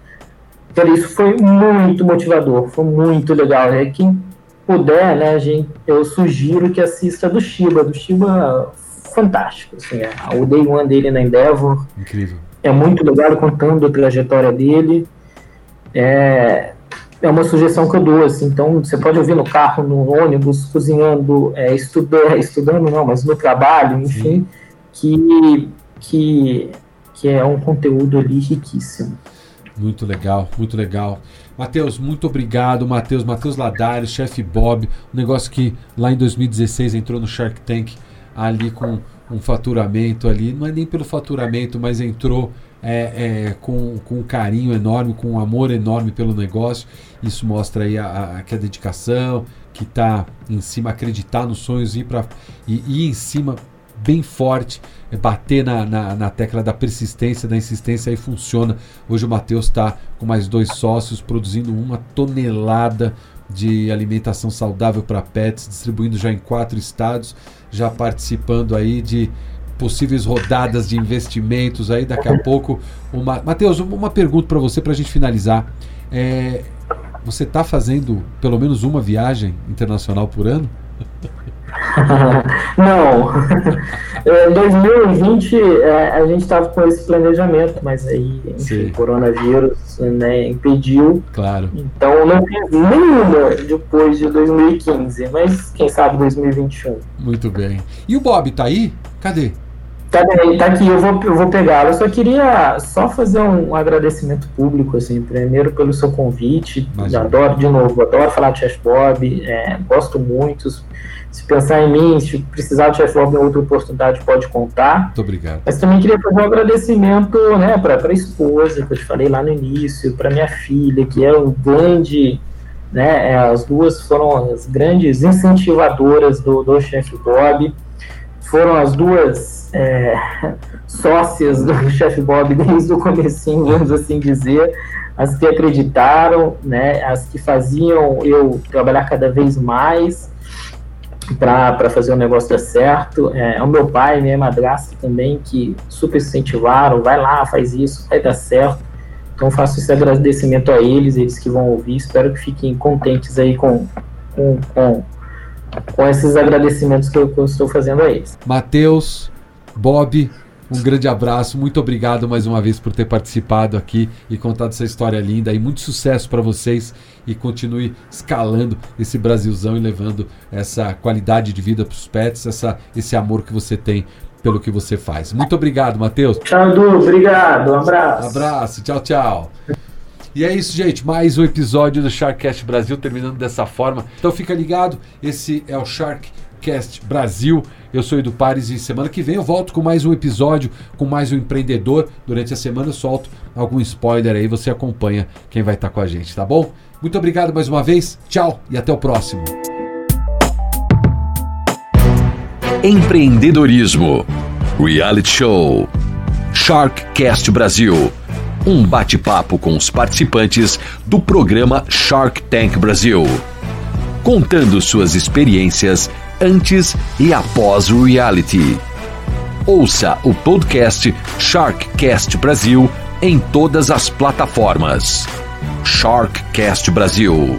Então, isso foi muito motivador, foi muito legal. É quem puder, né, gente, eu sugiro que assista do Shiba. Do Shiba, fantástico. Assim, é, o Day One dele na Endeavor. Incrível. É muito legal contando a trajetória dele. É, é uma sugestão que eu dou, assim, então você pode ouvir no carro, no ônibus, cozinhando, é, estudando, estudando não, mas no trabalho, enfim, que, que, que é um conteúdo ali riquíssimo. Muito legal, muito legal. Matheus, muito obrigado, Matheus, Matheus Ladares, chefe Bob, um negócio que lá em 2016 entrou no Shark Tank ali com um faturamento ali, não é nem pelo faturamento, mas entrou é, é, com, com um carinho enorme, com um amor enorme pelo negócio. Isso mostra aí a, a, que a dedicação, que está em cima, acreditar nos sonhos ir e ir em cima bem forte, é bater na, na, na, tecla da persistência, da insistência, aí funciona. Hoje o Matheus está com mais dois sócios produzindo uma tonelada de alimentação saudável para pets, distribuindo já em quatro estados, já participando aí de possíveis rodadas de investimentos aí daqui a pouco. Uma... Matheus, uma pergunta para você para a gente finalizar. É... Você está fazendo pelo menos uma viagem internacional por ano? Não. Em 2020 é, a gente estava com esse planejamento, mas aí enfim, o coronavírus né, impediu. Claro. Então não fiz nenhuma depois de 2015, mas quem sabe 2021. Muito bem. E o Bob tá aí? Cadê? Tá bem, tá aqui, eu vou, eu vou pegá-lo. Eu só queria só fazer um agradecimento público, assim, primeiro pelo seu convite. Adoro, de novo, adoro falar de Chef Bob, é, gosto muito. Se pensar em mim, se precisar de Chef Bob em outra oportunidade, pode contar. Muito obrigado. Mas também queria fazer um agradecimento né, para a esposa, que eu te falei lá no início, para minha filha, que é um grande. Né, é, as duas foram as grandes incentivadoras do, do Chef Bob foram as duas é, sócias do Chef Bob desde o comecinho, vamos assim dizer, as que acreditaram, né, as que faziam eu trabalhar cada vez mais para fazer o negócio dar certo. É, o meu pai, minha madrasta também, que super incentivaram, vai lá, faz isso, vai dar certo. Então faço esse agradecimento a eles, eles que vão ouvir, espero que fiquem contentes aí com, com, com com esses agradecimentos que eu, que eu estou fazendo a eles. Matheus, Bob, um grande abraço, muito obrigado mais uma vez por ter participado aqui e contado essa história linda e muito sucesso para vocês e continue escalando esse Brasilzão e levando essa qualidade de vida para os pets, essa, esse amor que você tem pelo que você faz. Muito obrigado, Matheus. Tchau, Edu. Obrigado. Um abraço. Abraço. Tchau, tchau. E é isso, gente. Mais um episódio do Sharkcast Brasil terminando dessa forma. Então fica ligado. Esse é o Sharkcast Brasil. Eu sou Edu Pares e semana que vem eu volto com mais um episódio, com mais um empreendedor. Durante a semana eu solto algum spoiler aí, você acompanha quem vai estar com a gente, tá bom? Muito obrigado mais uma vez. Tchau e até o próximo. Empreendedorismo. Reality Show. Sharkcast Brasil um bate-papo com os participantes do programa Shark Tank Brasil, contando suas experiências antes e após o reality. Ouça o podcast Sharkcast Brasil em todas as plataformas. Sharkcast Brasil.